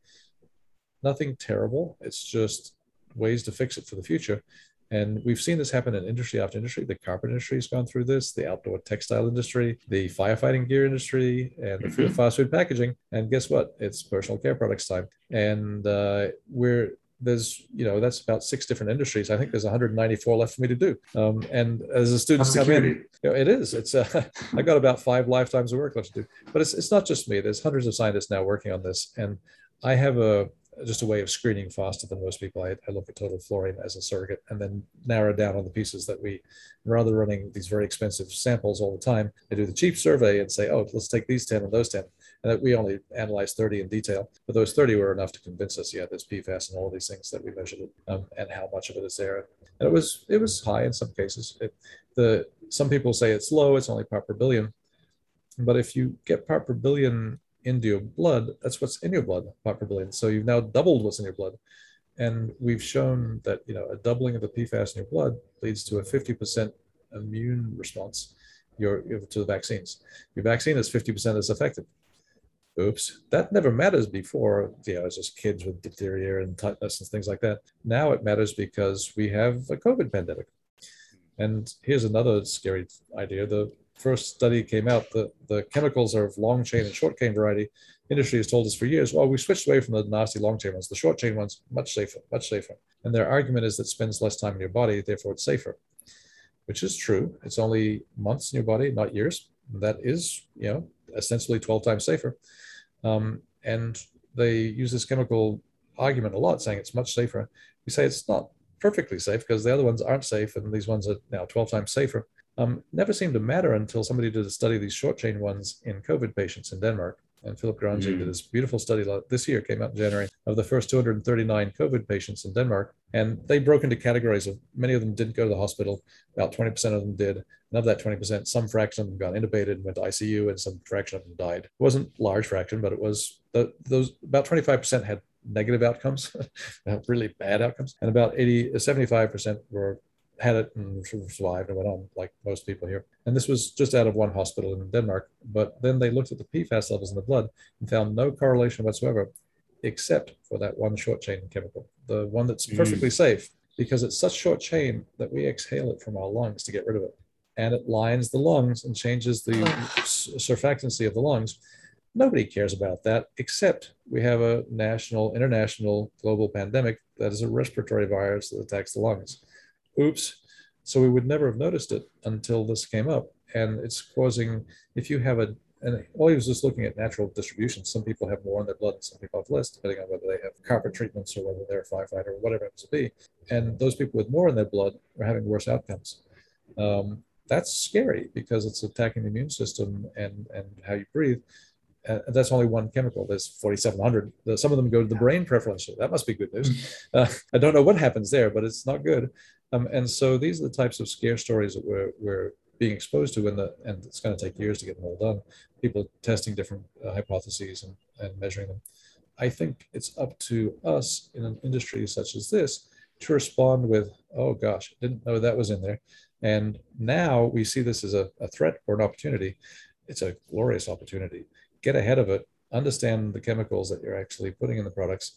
nothing terrible. It's just ways to fix it for the future. And we've seen this happen in industry after industry. The carpet industry has gone through this, the outdoor textile industry, the firefighting gear industry, and the mm-hmm. fast food packaging. And guess what? It's personal care products time. And uh, we're there's you know that's about six different industries. I think there's 194 left for me to do. Um, and as a student come in you know, it is. It's uh, i got about five lifetimes of work left to do. But it's, it's not just me. There's hundreds of scientists now working on this. And i have a just a way of screening faster than most people. I, I, look at total fluorine as a surrogate and then narrow down on the pieces that we, rather running these very expensive samples all the time, I do the cheap survey and say, oh, let's take these 10 and those 10. And that we only analyzed 30 in detail, but those 30 were enough to convince us, yeah, there's PFAS and all these things that we measured it, um, and how much of it is there. And it was it was high in some cases. It, the some people say it's low, it's only part per billion. But if you get part per billion into your blood, that's what's in your blood, part per billion. So you've now doubled what's in your blood. And we've shown that you know a doubling of the PFAS in your blood leads to a 50% immune response your, to the vaccines. Your vaccine is 50% as effective. Oops, that never matters before. You know, it's just kids with diphtheria and tetanus and things like that. Now it matters because we have a COVID pandemic. And here's another scary idea: the first study came out, the, the chemicals are of long chain and short chain variety. Industry has told us for years, well, we switched away from the nasty long chain ones. The short chain ones, much safer, much safer. And their argument is that spends less time in your body, therefore it's safer. which is true. It's only months in your body, not years. That is, you know, essentially 12 times safer. Um, and they use this chemical argument a lot, saying it's much safer. We say it's not perfectly safe because the other ones aren't safe, and these ones are now 12 times safer. Um, never seemed to matter until somebody did a study of these short chain ones in COVID patients in Denmark. And Philip Grandjean mm. did this beautiful study this year, came out in January, of the first 239 COVID patients in Denmark. And they broke into categories of many of them didn't go to the hospital, about 20% of them did. And of that 20%, some fraction of them got intubated and went to ICU, and some fraction of them died. It wasn't large fraction, but it was the, those about 25% had negative outcomes, uh, really bad outcomes, and about 80, uh, 75% were had it and survived and went on like most people here. And this was just out of one hospital in Denmark. But then they looked at the PFAS levels in the blood and found no correlation whatsoever, except for that one short chain chemical, the one that's mm. perfectly mm. safe because it's such short chain that we exhale it from our lungs to get rid of it. And it lines the lungs and changes the surfactancy of the lungs. Nobody cares about that, except we have a national, international, global pandemic that is a respiratory virus that attacks the lungs oops. So we would never have noticed it until this came up. And it's causing, if you have a, and all he was just looking at natural distribution. Some people have more in their blood and some people have less, depending on whether they have carpet treatments or whether they're a firefighter or whatever it happens to be. And those people with more in their blood are having worse outcomes. Um, that's scary because it's attacking the immune system and, and how you breathe. Uh, that's only one chemical. There's 4,700. Some of them go to the brain preferentially. That must be good news. Uh, I don't know what happens there, but it's not good. Um, and so these are the types of scare stories that we're, we're being exposed to, and, the, and it's going to take years to get them all done. People testing different uh, hypotheses and, and measuring them. I think it's up to us in an industry such as this to respond with, oh gosh, didn't know that was in there. And now we see this as a, a threat or an opportunity. It's a glorious opportunity. Get ahead of it, understand the chemicals that you're actually putting in the products,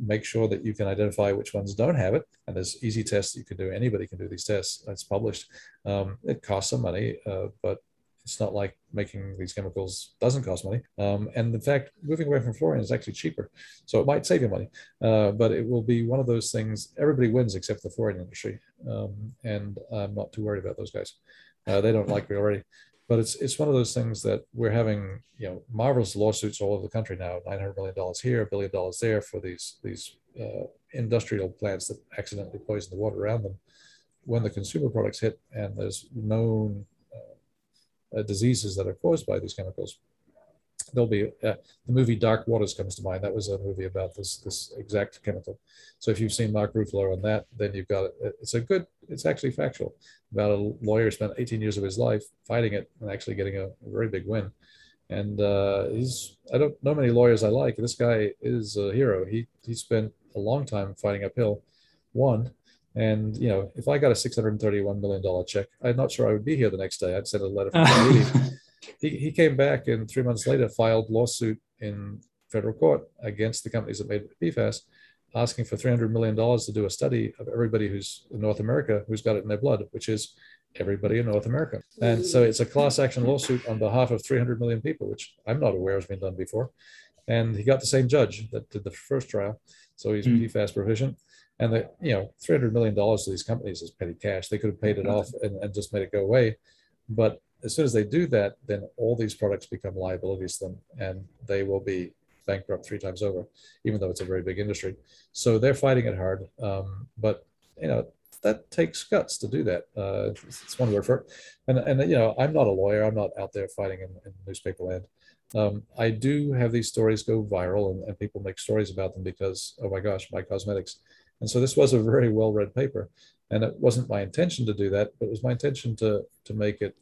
make sure that you can identify which ones don't have it. And there's easy tests you can do. Anybody can do these tests. It's published. Um, it costs some money, uh, but it's not like making these chemicals doesn't cost money. Um, and in fact, moving away from fluorine is actually cheaper. So it might save you money, uh, but it will be one of those things. Everybody wins except the fluorine industry. Um, and I'm not too worried about those guys. Uh, they don't like me already but it's it's one of those things that we're having you know marvelous lawsuits all over the country now 900 million dollars here a billion dollars there for these these uh, industrial plants that accidentally poison the water around them. When the consumer products hit and there's known uh, diseases that are caused by these chemicals there'll be uh, the movie Dark Waters comes to mind. That was a movie about this this exact chemical. So if you've seen Mark Ruffalo on that, then you've got it. It's a good. It's actually factual about a lawyer spent 18 years of his life fighting it and actually getting a, a very big win. And uh, he's I don't know many lawyers I like. This guy is a hero. He he spent a long time fighting uphill, won. And you know, if I got a six hundred thirty-one million dollar check, I'm not sure I would be here the next day. I'd send a letter from he, he came back and three months later filed lawsuit in federal court against the companies that made PFAS, asking for $300 million to do a study of everybody who's in North America who's got it in their blood, which is everybody in North America. And so it's a class action lawsuit on behalf of 300 million people, which I'm not aware has been done before. And he got the same judge that did the first trial. So he's mm. PFAS proficient. And the, you know, $300 million to these companies is petty cash. They could have paid it off and, and just made it go away. But as soon as they do that, then all these products become liabilities to them and they will be bankrupt three times over, even though it's a very big industry. So they're fighting it hard. Um, but, you know, that takes guts to do that. Uh, it's one word for it. And, and, you know, I'm not a lawyer. I'm not out there fighting in, in newspaper land. Um, I do have these stories go viral and, and people make stories about them because, oh my gosh, my cosmetics. And so this was a very well read paper. And it wasn't my intention to do that, but it was my intention to, to make it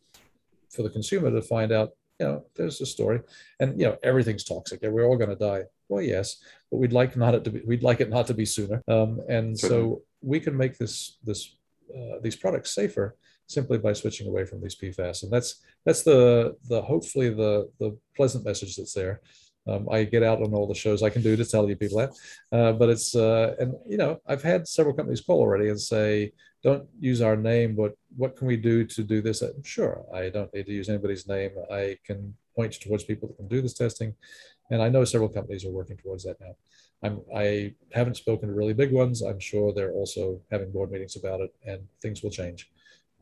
for the consumer to find out, you know, there's a story, and you know, everything's toxic. And we're all going to die. Well, yes, but we'd like not it to be. We'd like it not to be sooner. Um, and so we can make this this uh, these products safer simply by switching away from these PFAS. And that's that's the the hopefully the the pleasant message that's there. Um, I get out on all the shows I can do to tell you people that. Uh, but it's uh, and you know I've had several companies call already and say, don't use our name, but what can we do to do this? Sure, I don't need to use anybody's name. I can point towards people that can do this testing. And I know several companies are working towards that now. I'm, I haven't spoken to really big ones. I'm sure they're also having board meetings about it and things will change.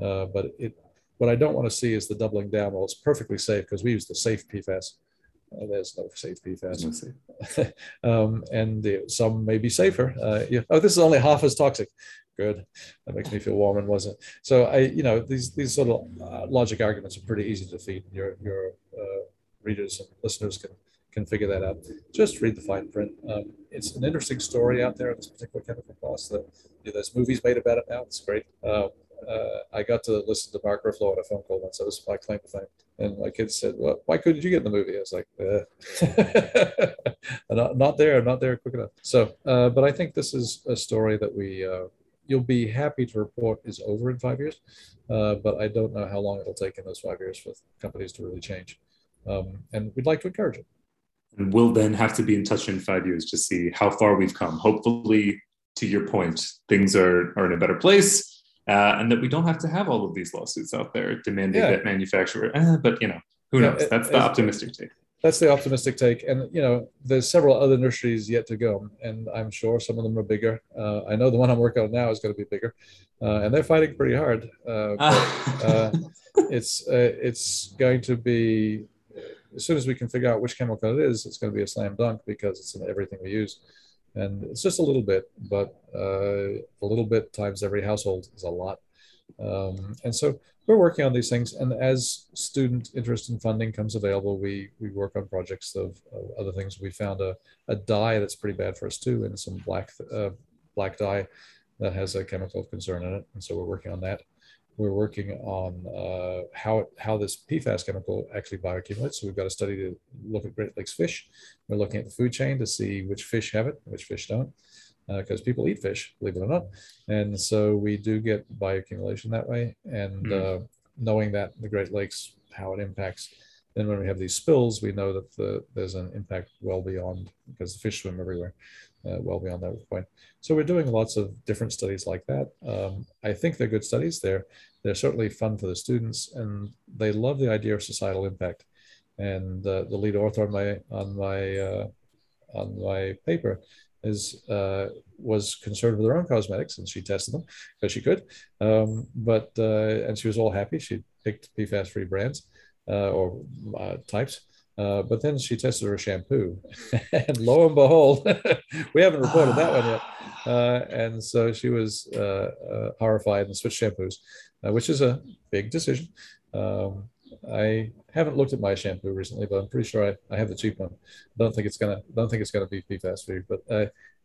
Uh, but it, what I don't want to see is the doubling down. Well, it's perfectly safe because we use the safe PFAS. Uh, there's no safe PFAS. No um, and the, some may be safer. Uh, yeah. Oh, this is only half as toxic. Good. That makes me feel warm and wasn't. So I, you know, these these sort of uh, logic arguments are pretty easy to defeat. Your your uh, readers and listeners can can figure that out. Just read the fine print. Um, it's an interesting story out there this particular chemical class. That you know, there's movies made about it now. It's great. Uh, uh, I got to listen to Mark Ruffalo on a phone call once. That was my claim to fame. And my kids said, "Well, why couldn't you get in the movie?" I was like, uh. not, "Not there, not there quick enough." So, uh, but I think this is a story that we uh, you'll be happy to report is over in five years. Uh, but I don't know how long it'll take in those five years for companies to really change. Um, and we'd like to encourage it. And we'll then have to be in touch in five years to see how far we've come. Hopefully, to your point, things are, are in a better place uh, and that we don't have to have all of these lawsuits out there demanding yeah. that manufacturer. Eh, but you know, who knows? That's the optimistic take. That's the optimistic take, and you know, there's several other nurseries yet to go, and I'm sure some of them are bigger. Uh, I know the one I'm working on now is going to be bigger, uh, and they're fighting pretty hard. Uh, but, uh, it's uh, it's going to be as soon as we can figure out which chemical it is, it's going to be a slam dunk because it's in everything we use and it's just a little bit, but uh, a little bit times every household is a lot. Um, and so we're working on these things, and as student interest and funding comes available, we we work on projects of, of other things. We found a, a dye that's pretty bad for us too, and some black uh, black dye that has a chemical concern in it, and so we're working on that we're working on uh, how how this PFAS chemical actually bioaccumulates. So we've got a study to look at Great Lakes fish. We're looking at the food chain to see which fish have it, which fish don't, because uh, people eat fish, believe it or not. And so we do get bioaccumulation that way. And mm. uh, knowing that the Great Lakes, how it impacts. Then when we have these spills, we know that the, there's an impact well beyond because the fish swim everywhere uh, well beyond that point. So we're doing lots of different studies like that. Um, I think they're good studies. They're they're certainly fun for the students, and they love the idea of societal impact. And uh, the lead author on my on my uh, on my paper is uh, was concerned with her own cosmetics, and she tested them because she could. Um, but uh, and she was all happy. She picked PFAS-free brands uh, or types uh, but then she tested her shampoo, and lo and behold, we haven't reported that one yet. Uh, and so she was uh, uh horrified and switched shampoos, uh, which is a big decision. Um, I haven't looked at my shampoo recently, but I'm pretty sure I, I have the cheap one. I don't think it's gonna don't think it's gonna be PFAS free, but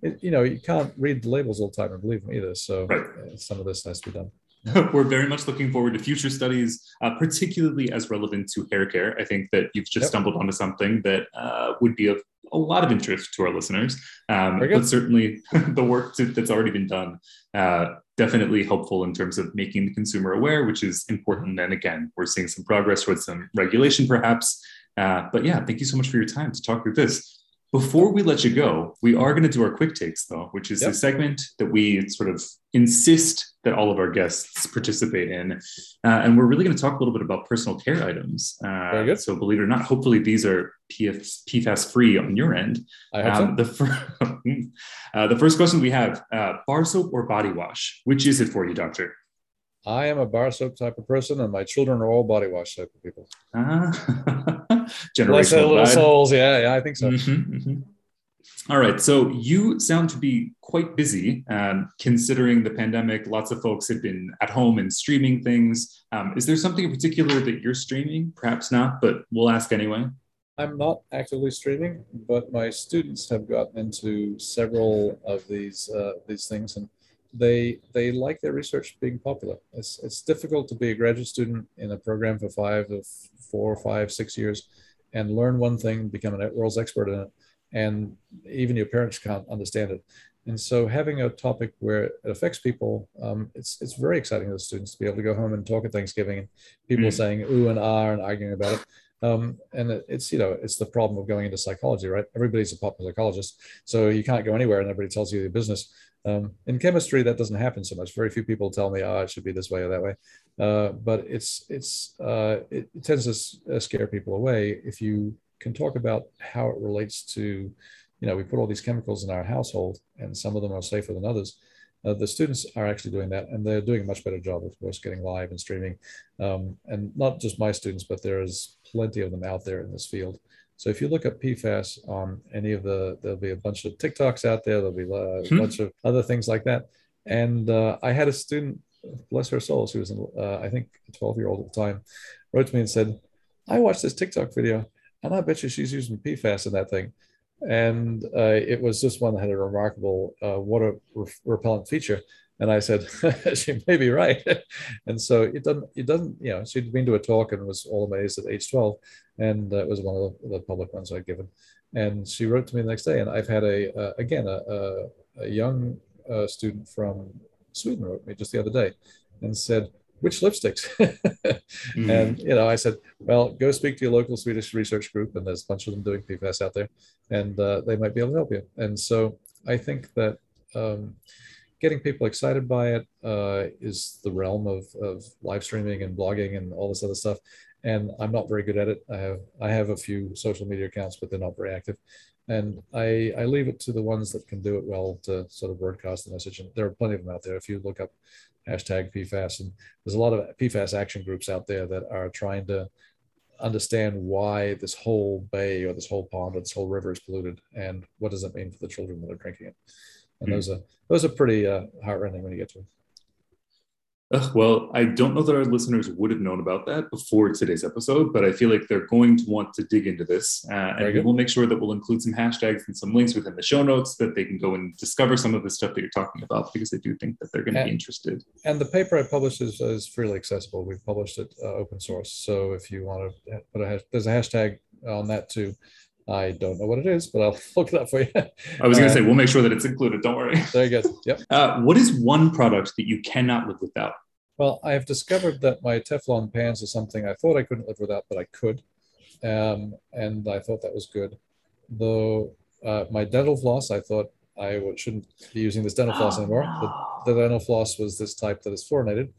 it, you know you can't read the labels all the time and believe them either. So right. some of this has to be done. we're very much looking forward to future studies, uh, particularly as relevant to hair care. I think that you've just yep. stumbled onto something that uh, would be of a lot of interest to our listeners. Um, but certainly the work to, that's already been done, uh, definitely helpful in terms of making the consumer aware, which is important. And again, we're seeing some progress towards some regulation perhaps. Uh, but yeah, thank you so much for your time to talk through this. Before we let you go, we are going to do our quick takes, though, which is yep. a segment that we sort of insist that all of our guests participate in. Uh, and we're really going to talk a little bit about personal care items. Uh, Very good. So, believe it or not, hopefully these are PF, PFAS free on your end. I hope um, so. the, fir- uh, the first question we have uh, bar soap or body wash? Which is it for you, doctor? I am a bar soap type of person, and my children are all body wash type of people. Generational little souls. Yeah, yeah, I think so. Mm-hmm, mm-hmm. All right. So you sound to be quite busy, um, considering the pandemic. Lots of folks have been at home and streaming things. Um, is there something in particular that you're streaming? Perhaps not, but we'll ask anyway. I'm not actively streaming, but my students have gotten into several of these uh, these things, and they they like their research being popular. It's it's difficult to be a graduate student in a program for five of four, five, six years, and learn one thing, become a world's expert in it, and even your parents can't understand it. And so, having a topic where it affects people, um, it's it's very exciting to the students to be able to go home and talk at Thanksgiving, and people mm. saying ooh and ah and arguing about it. Um, and it's you know it's the problem of going into psychology, right? Everybody's a popular psychologist, so you can't go anywhere and everybody tells you your business. Um, in chemistry, that doesn't happen so much. Very few people tell me, "Oh, it should be this way or that way," uh, but it's it's uh, it, tends to uh, scare people away if you can talk about how it relates to, you know, we put all these chemicals in our household, and some of them are safer than others. Uh, the students are actually doing that, and they're doing a much better job, of course, getting live and streaming. Um, and not just my students, but there's plenty of them out there in this field. So if you look up PFAS on any of the, there'll be a bunch of TikToks out there. There'll be a hmm. bunch of other things like that. And uh, I had a student, bless her soul, she was, uh, I think, a 12 year old at the time, wrote to me and said, I watched this TikTok video and I bet you she's using PFAS in that thing. And uh, it was just one that had a remarkable uh, water re- repellent feature. And I said, she may be right. and so it doesn't, it doesn't, you know, she'd been to a talk and was all amazed at age 12. And it was one of the, public ones I'd given. And she wrote to me the next day. And I've had a, uh, again, a, a, a young uh, student from Sweden wrote me just the other day and said, which lipsticks? mm. And you know, I said, well, go speak to your local Swedish research group, and there's a bunch of them doing PFAS out there, and uh, they might be able to help you. And so I think that um, getting people excited by it uh, is the realm of, of live streaming and blogging and all this other stuff. And I'm not very good at it. I have I have a few social media accounts, but they're not very active. And I, I leave it to the ones that can do it well to sort of broadcast the message. And there are plenty of them out there. If you look up hashtag PFAS. And there's a lot of PFAS action groups out there that are trying to understand why this whole bay or this whole pond or this whole river is polluted and what does it mean for the children that are drinking it. And mm-hmm. those are those are pretty uh, heartrending when you get to it. Ugh, well, I don't know that our listeners would have known about that before today's episode, but I feel like they're going to want to dig into this. Uh, and we'll make sure that we'll include some hashtags and some links within the show notes that they can go and discover some of the stuff that you're talking about because I do think that they're going to be interested. And the paper I published is, is freely accessible. We've published it uh, open source. So if you want to put a hash, there's a hashtag on that too. I don't know what it is, but I'll look it up for you. I was going to uh, say, we'll make sure that it's included. Don't worry. There you go. Yep. Uh, what is one product that you cannot live without? Well, I have discovered that my Teflon pans are something I thought I couldn't live without, but I could. Um, and I thought that was good. Though uh, my dental floss, I thought I shouldn't be using this dental floss oh, anymore. No. The, the dental floss was this type that is fluorinated.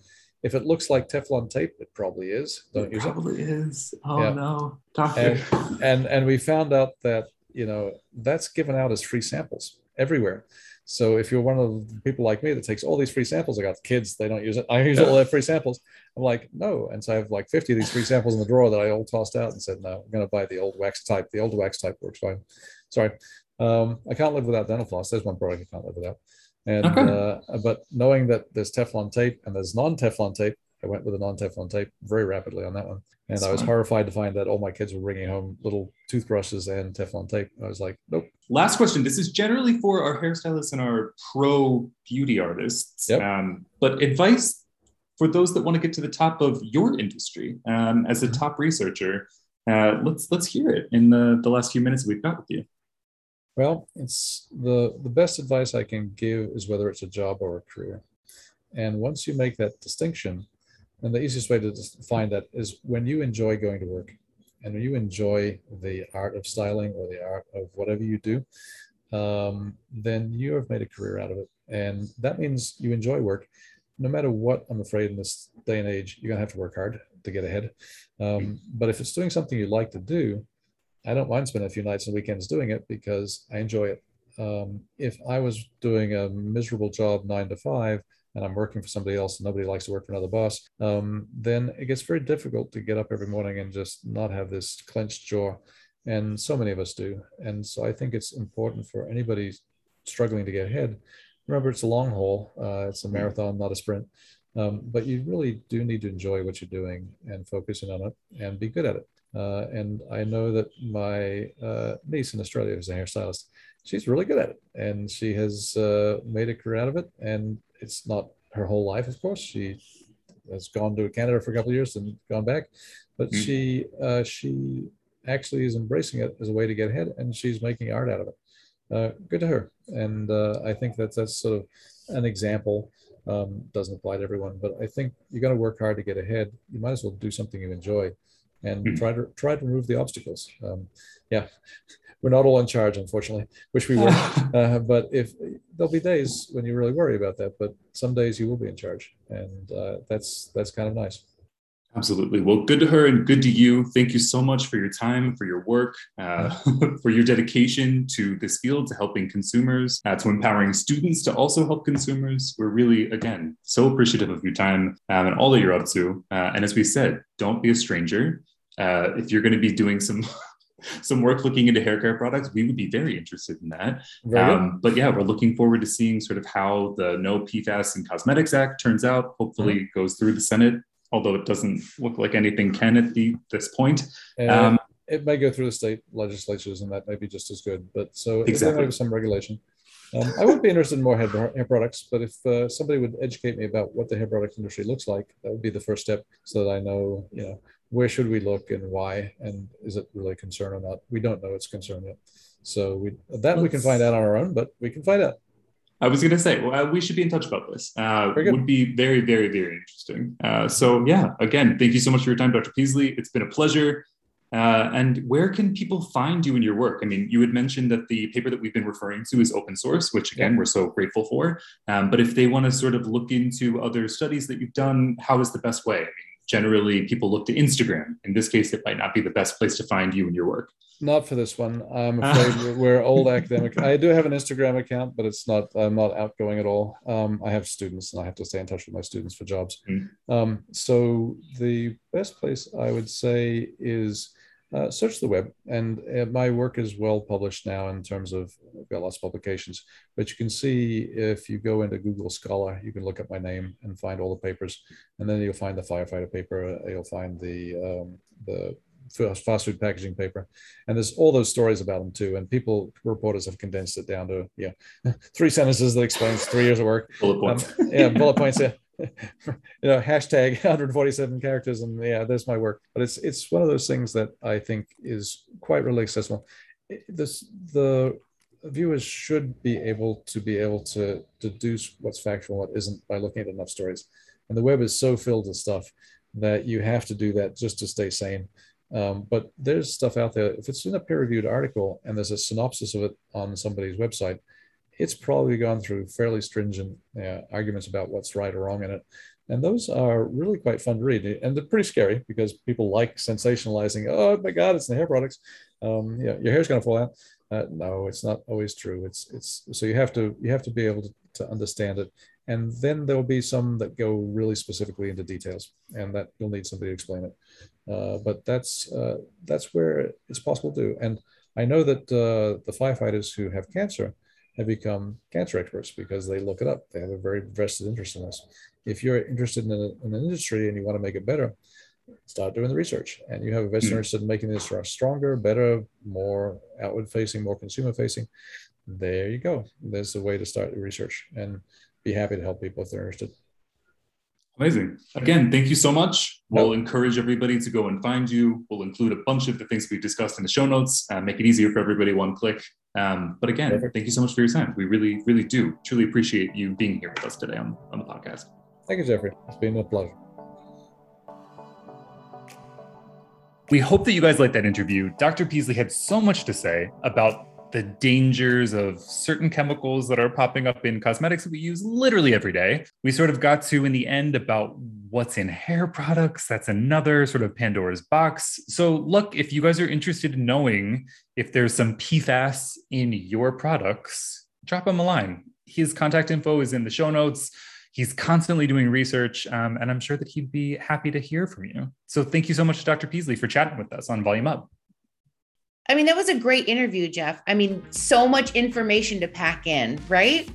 If it looks like Teflon tape, it probably is. Don't it use probably it. Is. Oh yeah. no, doctor. And, and and we found out that you know that's given out as free samples everywhere. So if you're one of the people like me that takes all these free samples, I got kids, they don't use it. I use all their free samples. I'm like, no. And so I have like 50 of these free samples in the drawer that I all tossed out and said, no, I'm going to buy the old wax type. The old wax type works fine. Sorry. Um, I can't live without dental floss. There's one product I can't live without. And, okay. uh, but knowing that there's Teflon tape and there's non Teflon tape, I went with a non Teflon tape very rapidly on that one. And That's I was fine. horrified to find that all my kids were bringing home little toothbrushes and Teflon tape. I was like, nope. Last question. This is generally for our hairstylists and our pro beauty artists. Yep. Um, but advice for those that want to get to the top of your industry um, as a mm-hmm. top researcher. Uh, let's let's hear it in the, the last few minutes we've got with you. Well, it's the the best advice I can give is whether it's a job or a career. And once you make that distinction, and the easiest way to find that is when you enjoy going to work and you enjoy the art of styling or the art of whatever you do, um, then you have made a career out of it. And that means you enjoy work. No matter what, I'm afraid in this day and age, you're going to have to work hard to get ahead. Um, but if it's doing something you like to do, I don't mind spending a few nights and weekends doing it because I enjoy it. Um, if I was doing a miserable job nine to five, and I'm working for somebody else and nobody likes to work for another boss, um, then it gets very difficult to get up every morning and just not have this clenched jaw. And so many of us do. And so I think it's important for anybody struggling to get ahead. Remember, it's a long haul, uh, it's a marathon, not a sprint. Um, but you really do need to enjoy what you're doing and focusing on it and be good at it. Uh, and I know that my uh, niece in Australia is a hairstylist. She's really good at it, and she has uh, made a career out of it. And it's not her whole life, of course. She has gone to Canada for a couple of years and gone back, but mm-hmm. she uh, she actually is embracing it as a way to get ahead, and she's making art out of it. Uh, good to her, and uh, I think that that's sort of an example. Um, doesn't apply to everyone, but I think you got to work hard to get ahead. You might as well do something you enjoy, and mm-hmm. try to try to remove the obstacles. Um, yeah, we're not all in charge, unfortunately. Wish we were, uh, but if there'll be days when you really worry about that, but some days you will be in charge, and uh, that's that's kind of nice. Absolutely. Well, good to her and good to you. Thank you so much for your time, for your work, uh, for your dedication to this field, to helping consumers, uh, to empowering students to also help consumers. We're really, again, so appreciative of your time um, and all that you're up to. Uh, and as we said, don't be a stranger. Uh, if you're going to be doing some some work looking into hair care products, we would be very interested in that. Um, but yeah, we're looking forward to seeing sort of how the No PFAS in Cosmetics Act turns out. Hopefully, mm-hmm. goes through the Senate although it doesn't look like anything can at the, this point. Um, it may go through the state legislatures, and that may be just as good. But so exactly. there some regulation. Um, I would be interested in more hair, hair products, but if uh, somebody would educate me about what the hair product industry looks like, that would be the first step, so that I know, you know, where should we look and why, and is it really a concern or not? We don't know it's concern yet, so we that we can find out on our own, but we can find out. I was going to say, well, we should be in touch about this. Uh, would be very, very, very interesting. Uh, so, yeah, again, thank you so much for your time, Dr. Peasley It's been a pleasure. Uh, and where can people find you in your work? I mean, you had mentioned that the paper that we've been referring to is open source, which again, we're so grateful for. Um, but if they want to sort of look into other studies that you've done, how is the best way? I mean, generally people look to Instagram. In this case, it might not be the best place to find you and your work. Not for this one. I'm afraid we're old academic. I do have an Instagram account, but it's not. I'm not outgoing at all. Um, I have students, and I have to stay in touch with my students for jobs. Mm. Um, so the best place I would say is uh, search the web. And uh, my work is well published now in terms of I've got lots of publications. But you can see if you go into Google Scholar, you can look up my name and find all the papers, and then you'll find the firefighter paper. You'll find the um, the fast food packaging paper and there's all those stories about them too and people reporters have condensed it down to yeah three sentences that explains three years of work bullet points um, yeah bullet points yeah you know hashtag 147 characters and yeah there's my work. But it's it's one of those things that i think is quite really accessible. This the viewers should be able to be able to deduce what's factual what isn't by looking at enough stories. And the web is so filled with stuff that you have to do that just to stay sane. Um, but there's stuff out there. If it's in a peer-reviewed article and there's a synopsis of it on somebody's website, it's probably gone through fairly stringent uh, arguments about what's right or wrong in it. And those are really quite fun to read. And they're pretty scary because people like sensationalizing, oh my God, it's the hair products. Um, yeah, your hair's going to fall out. Uh, no, it's not always true. It's it's so you have to you have to be able to, to understand it. And then there'll be some that go really specifically into details, and that you'll need somebody to explain it. Uh, but that's uh, that's where it's possible to do. And I know that uh, the firefighters who have cancer have become cancer experts because they look it up. They have a very vested interest in this. If you're interested in, a, in an industry and you want to make it better, start doing the research. And you have a vested mm-hmm. interest in making this stronger, better, more outward facing, more consumer facing. There you go. There's a way to start the research and be happy to help people if they're interested. Amazing. Again, thank you so much. We'll encourage everybody to go and find you. We'll include a bunch of the things we've discussed in the show notes, uh, make it easier for everybody, one click. Um, but again, Perfect. thank you so much for your time. We really, really do truly appreciate you being here with us today on, on the podcast. Thank you, Jeffrey. It's been a pleasure. We hope that you guys liked that interview. Dr. Peasley had so much to say about the dangers of certain chemicals that are popping up in cosmetics that we use literally every day. We sort of got to in the end about what's in hair products. That's another sort of Pandora's box. So, look, if you guys are interested in knowing if there's some PFAS in your products, drop him a line. His contact info is in the show notes. He's constantly doing research, um, and I'm sure that he'd be happy to hear from you. So, thank you so much, Dr. Peasley, for chatting with us on Volume Up. I mean, that was a great interview, Jeff. I mean, so much information to pack in, right?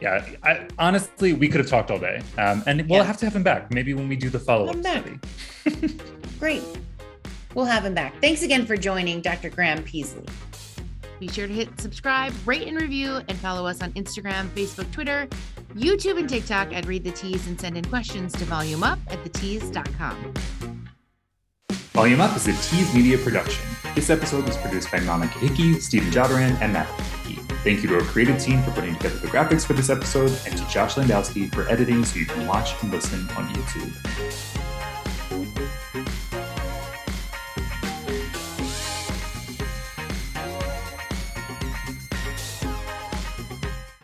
Yeah, I, honestly, we could have talked all day, um, and we'll yeah. have to have him back. Maybe when we do the follow up study. Great, we'll have him back. Thanks again for joining, Dr. Graham Peasley. Be sure to hit subscribe, rate, and review, and follow us on Instagram, Facebook, Twitter, YouTube, and TikTok at Read the Tease and send in questions to volumeup at thetease.com. Volume Up is a Tease Media production. This episode was produced by Nana Kahiki, Stephen Jodaran, and Matt Kahiki. Thank you to our creative team for putting together the graphics for this episode, and to Josh Landowski for editing so you can watch and listen on YouTube.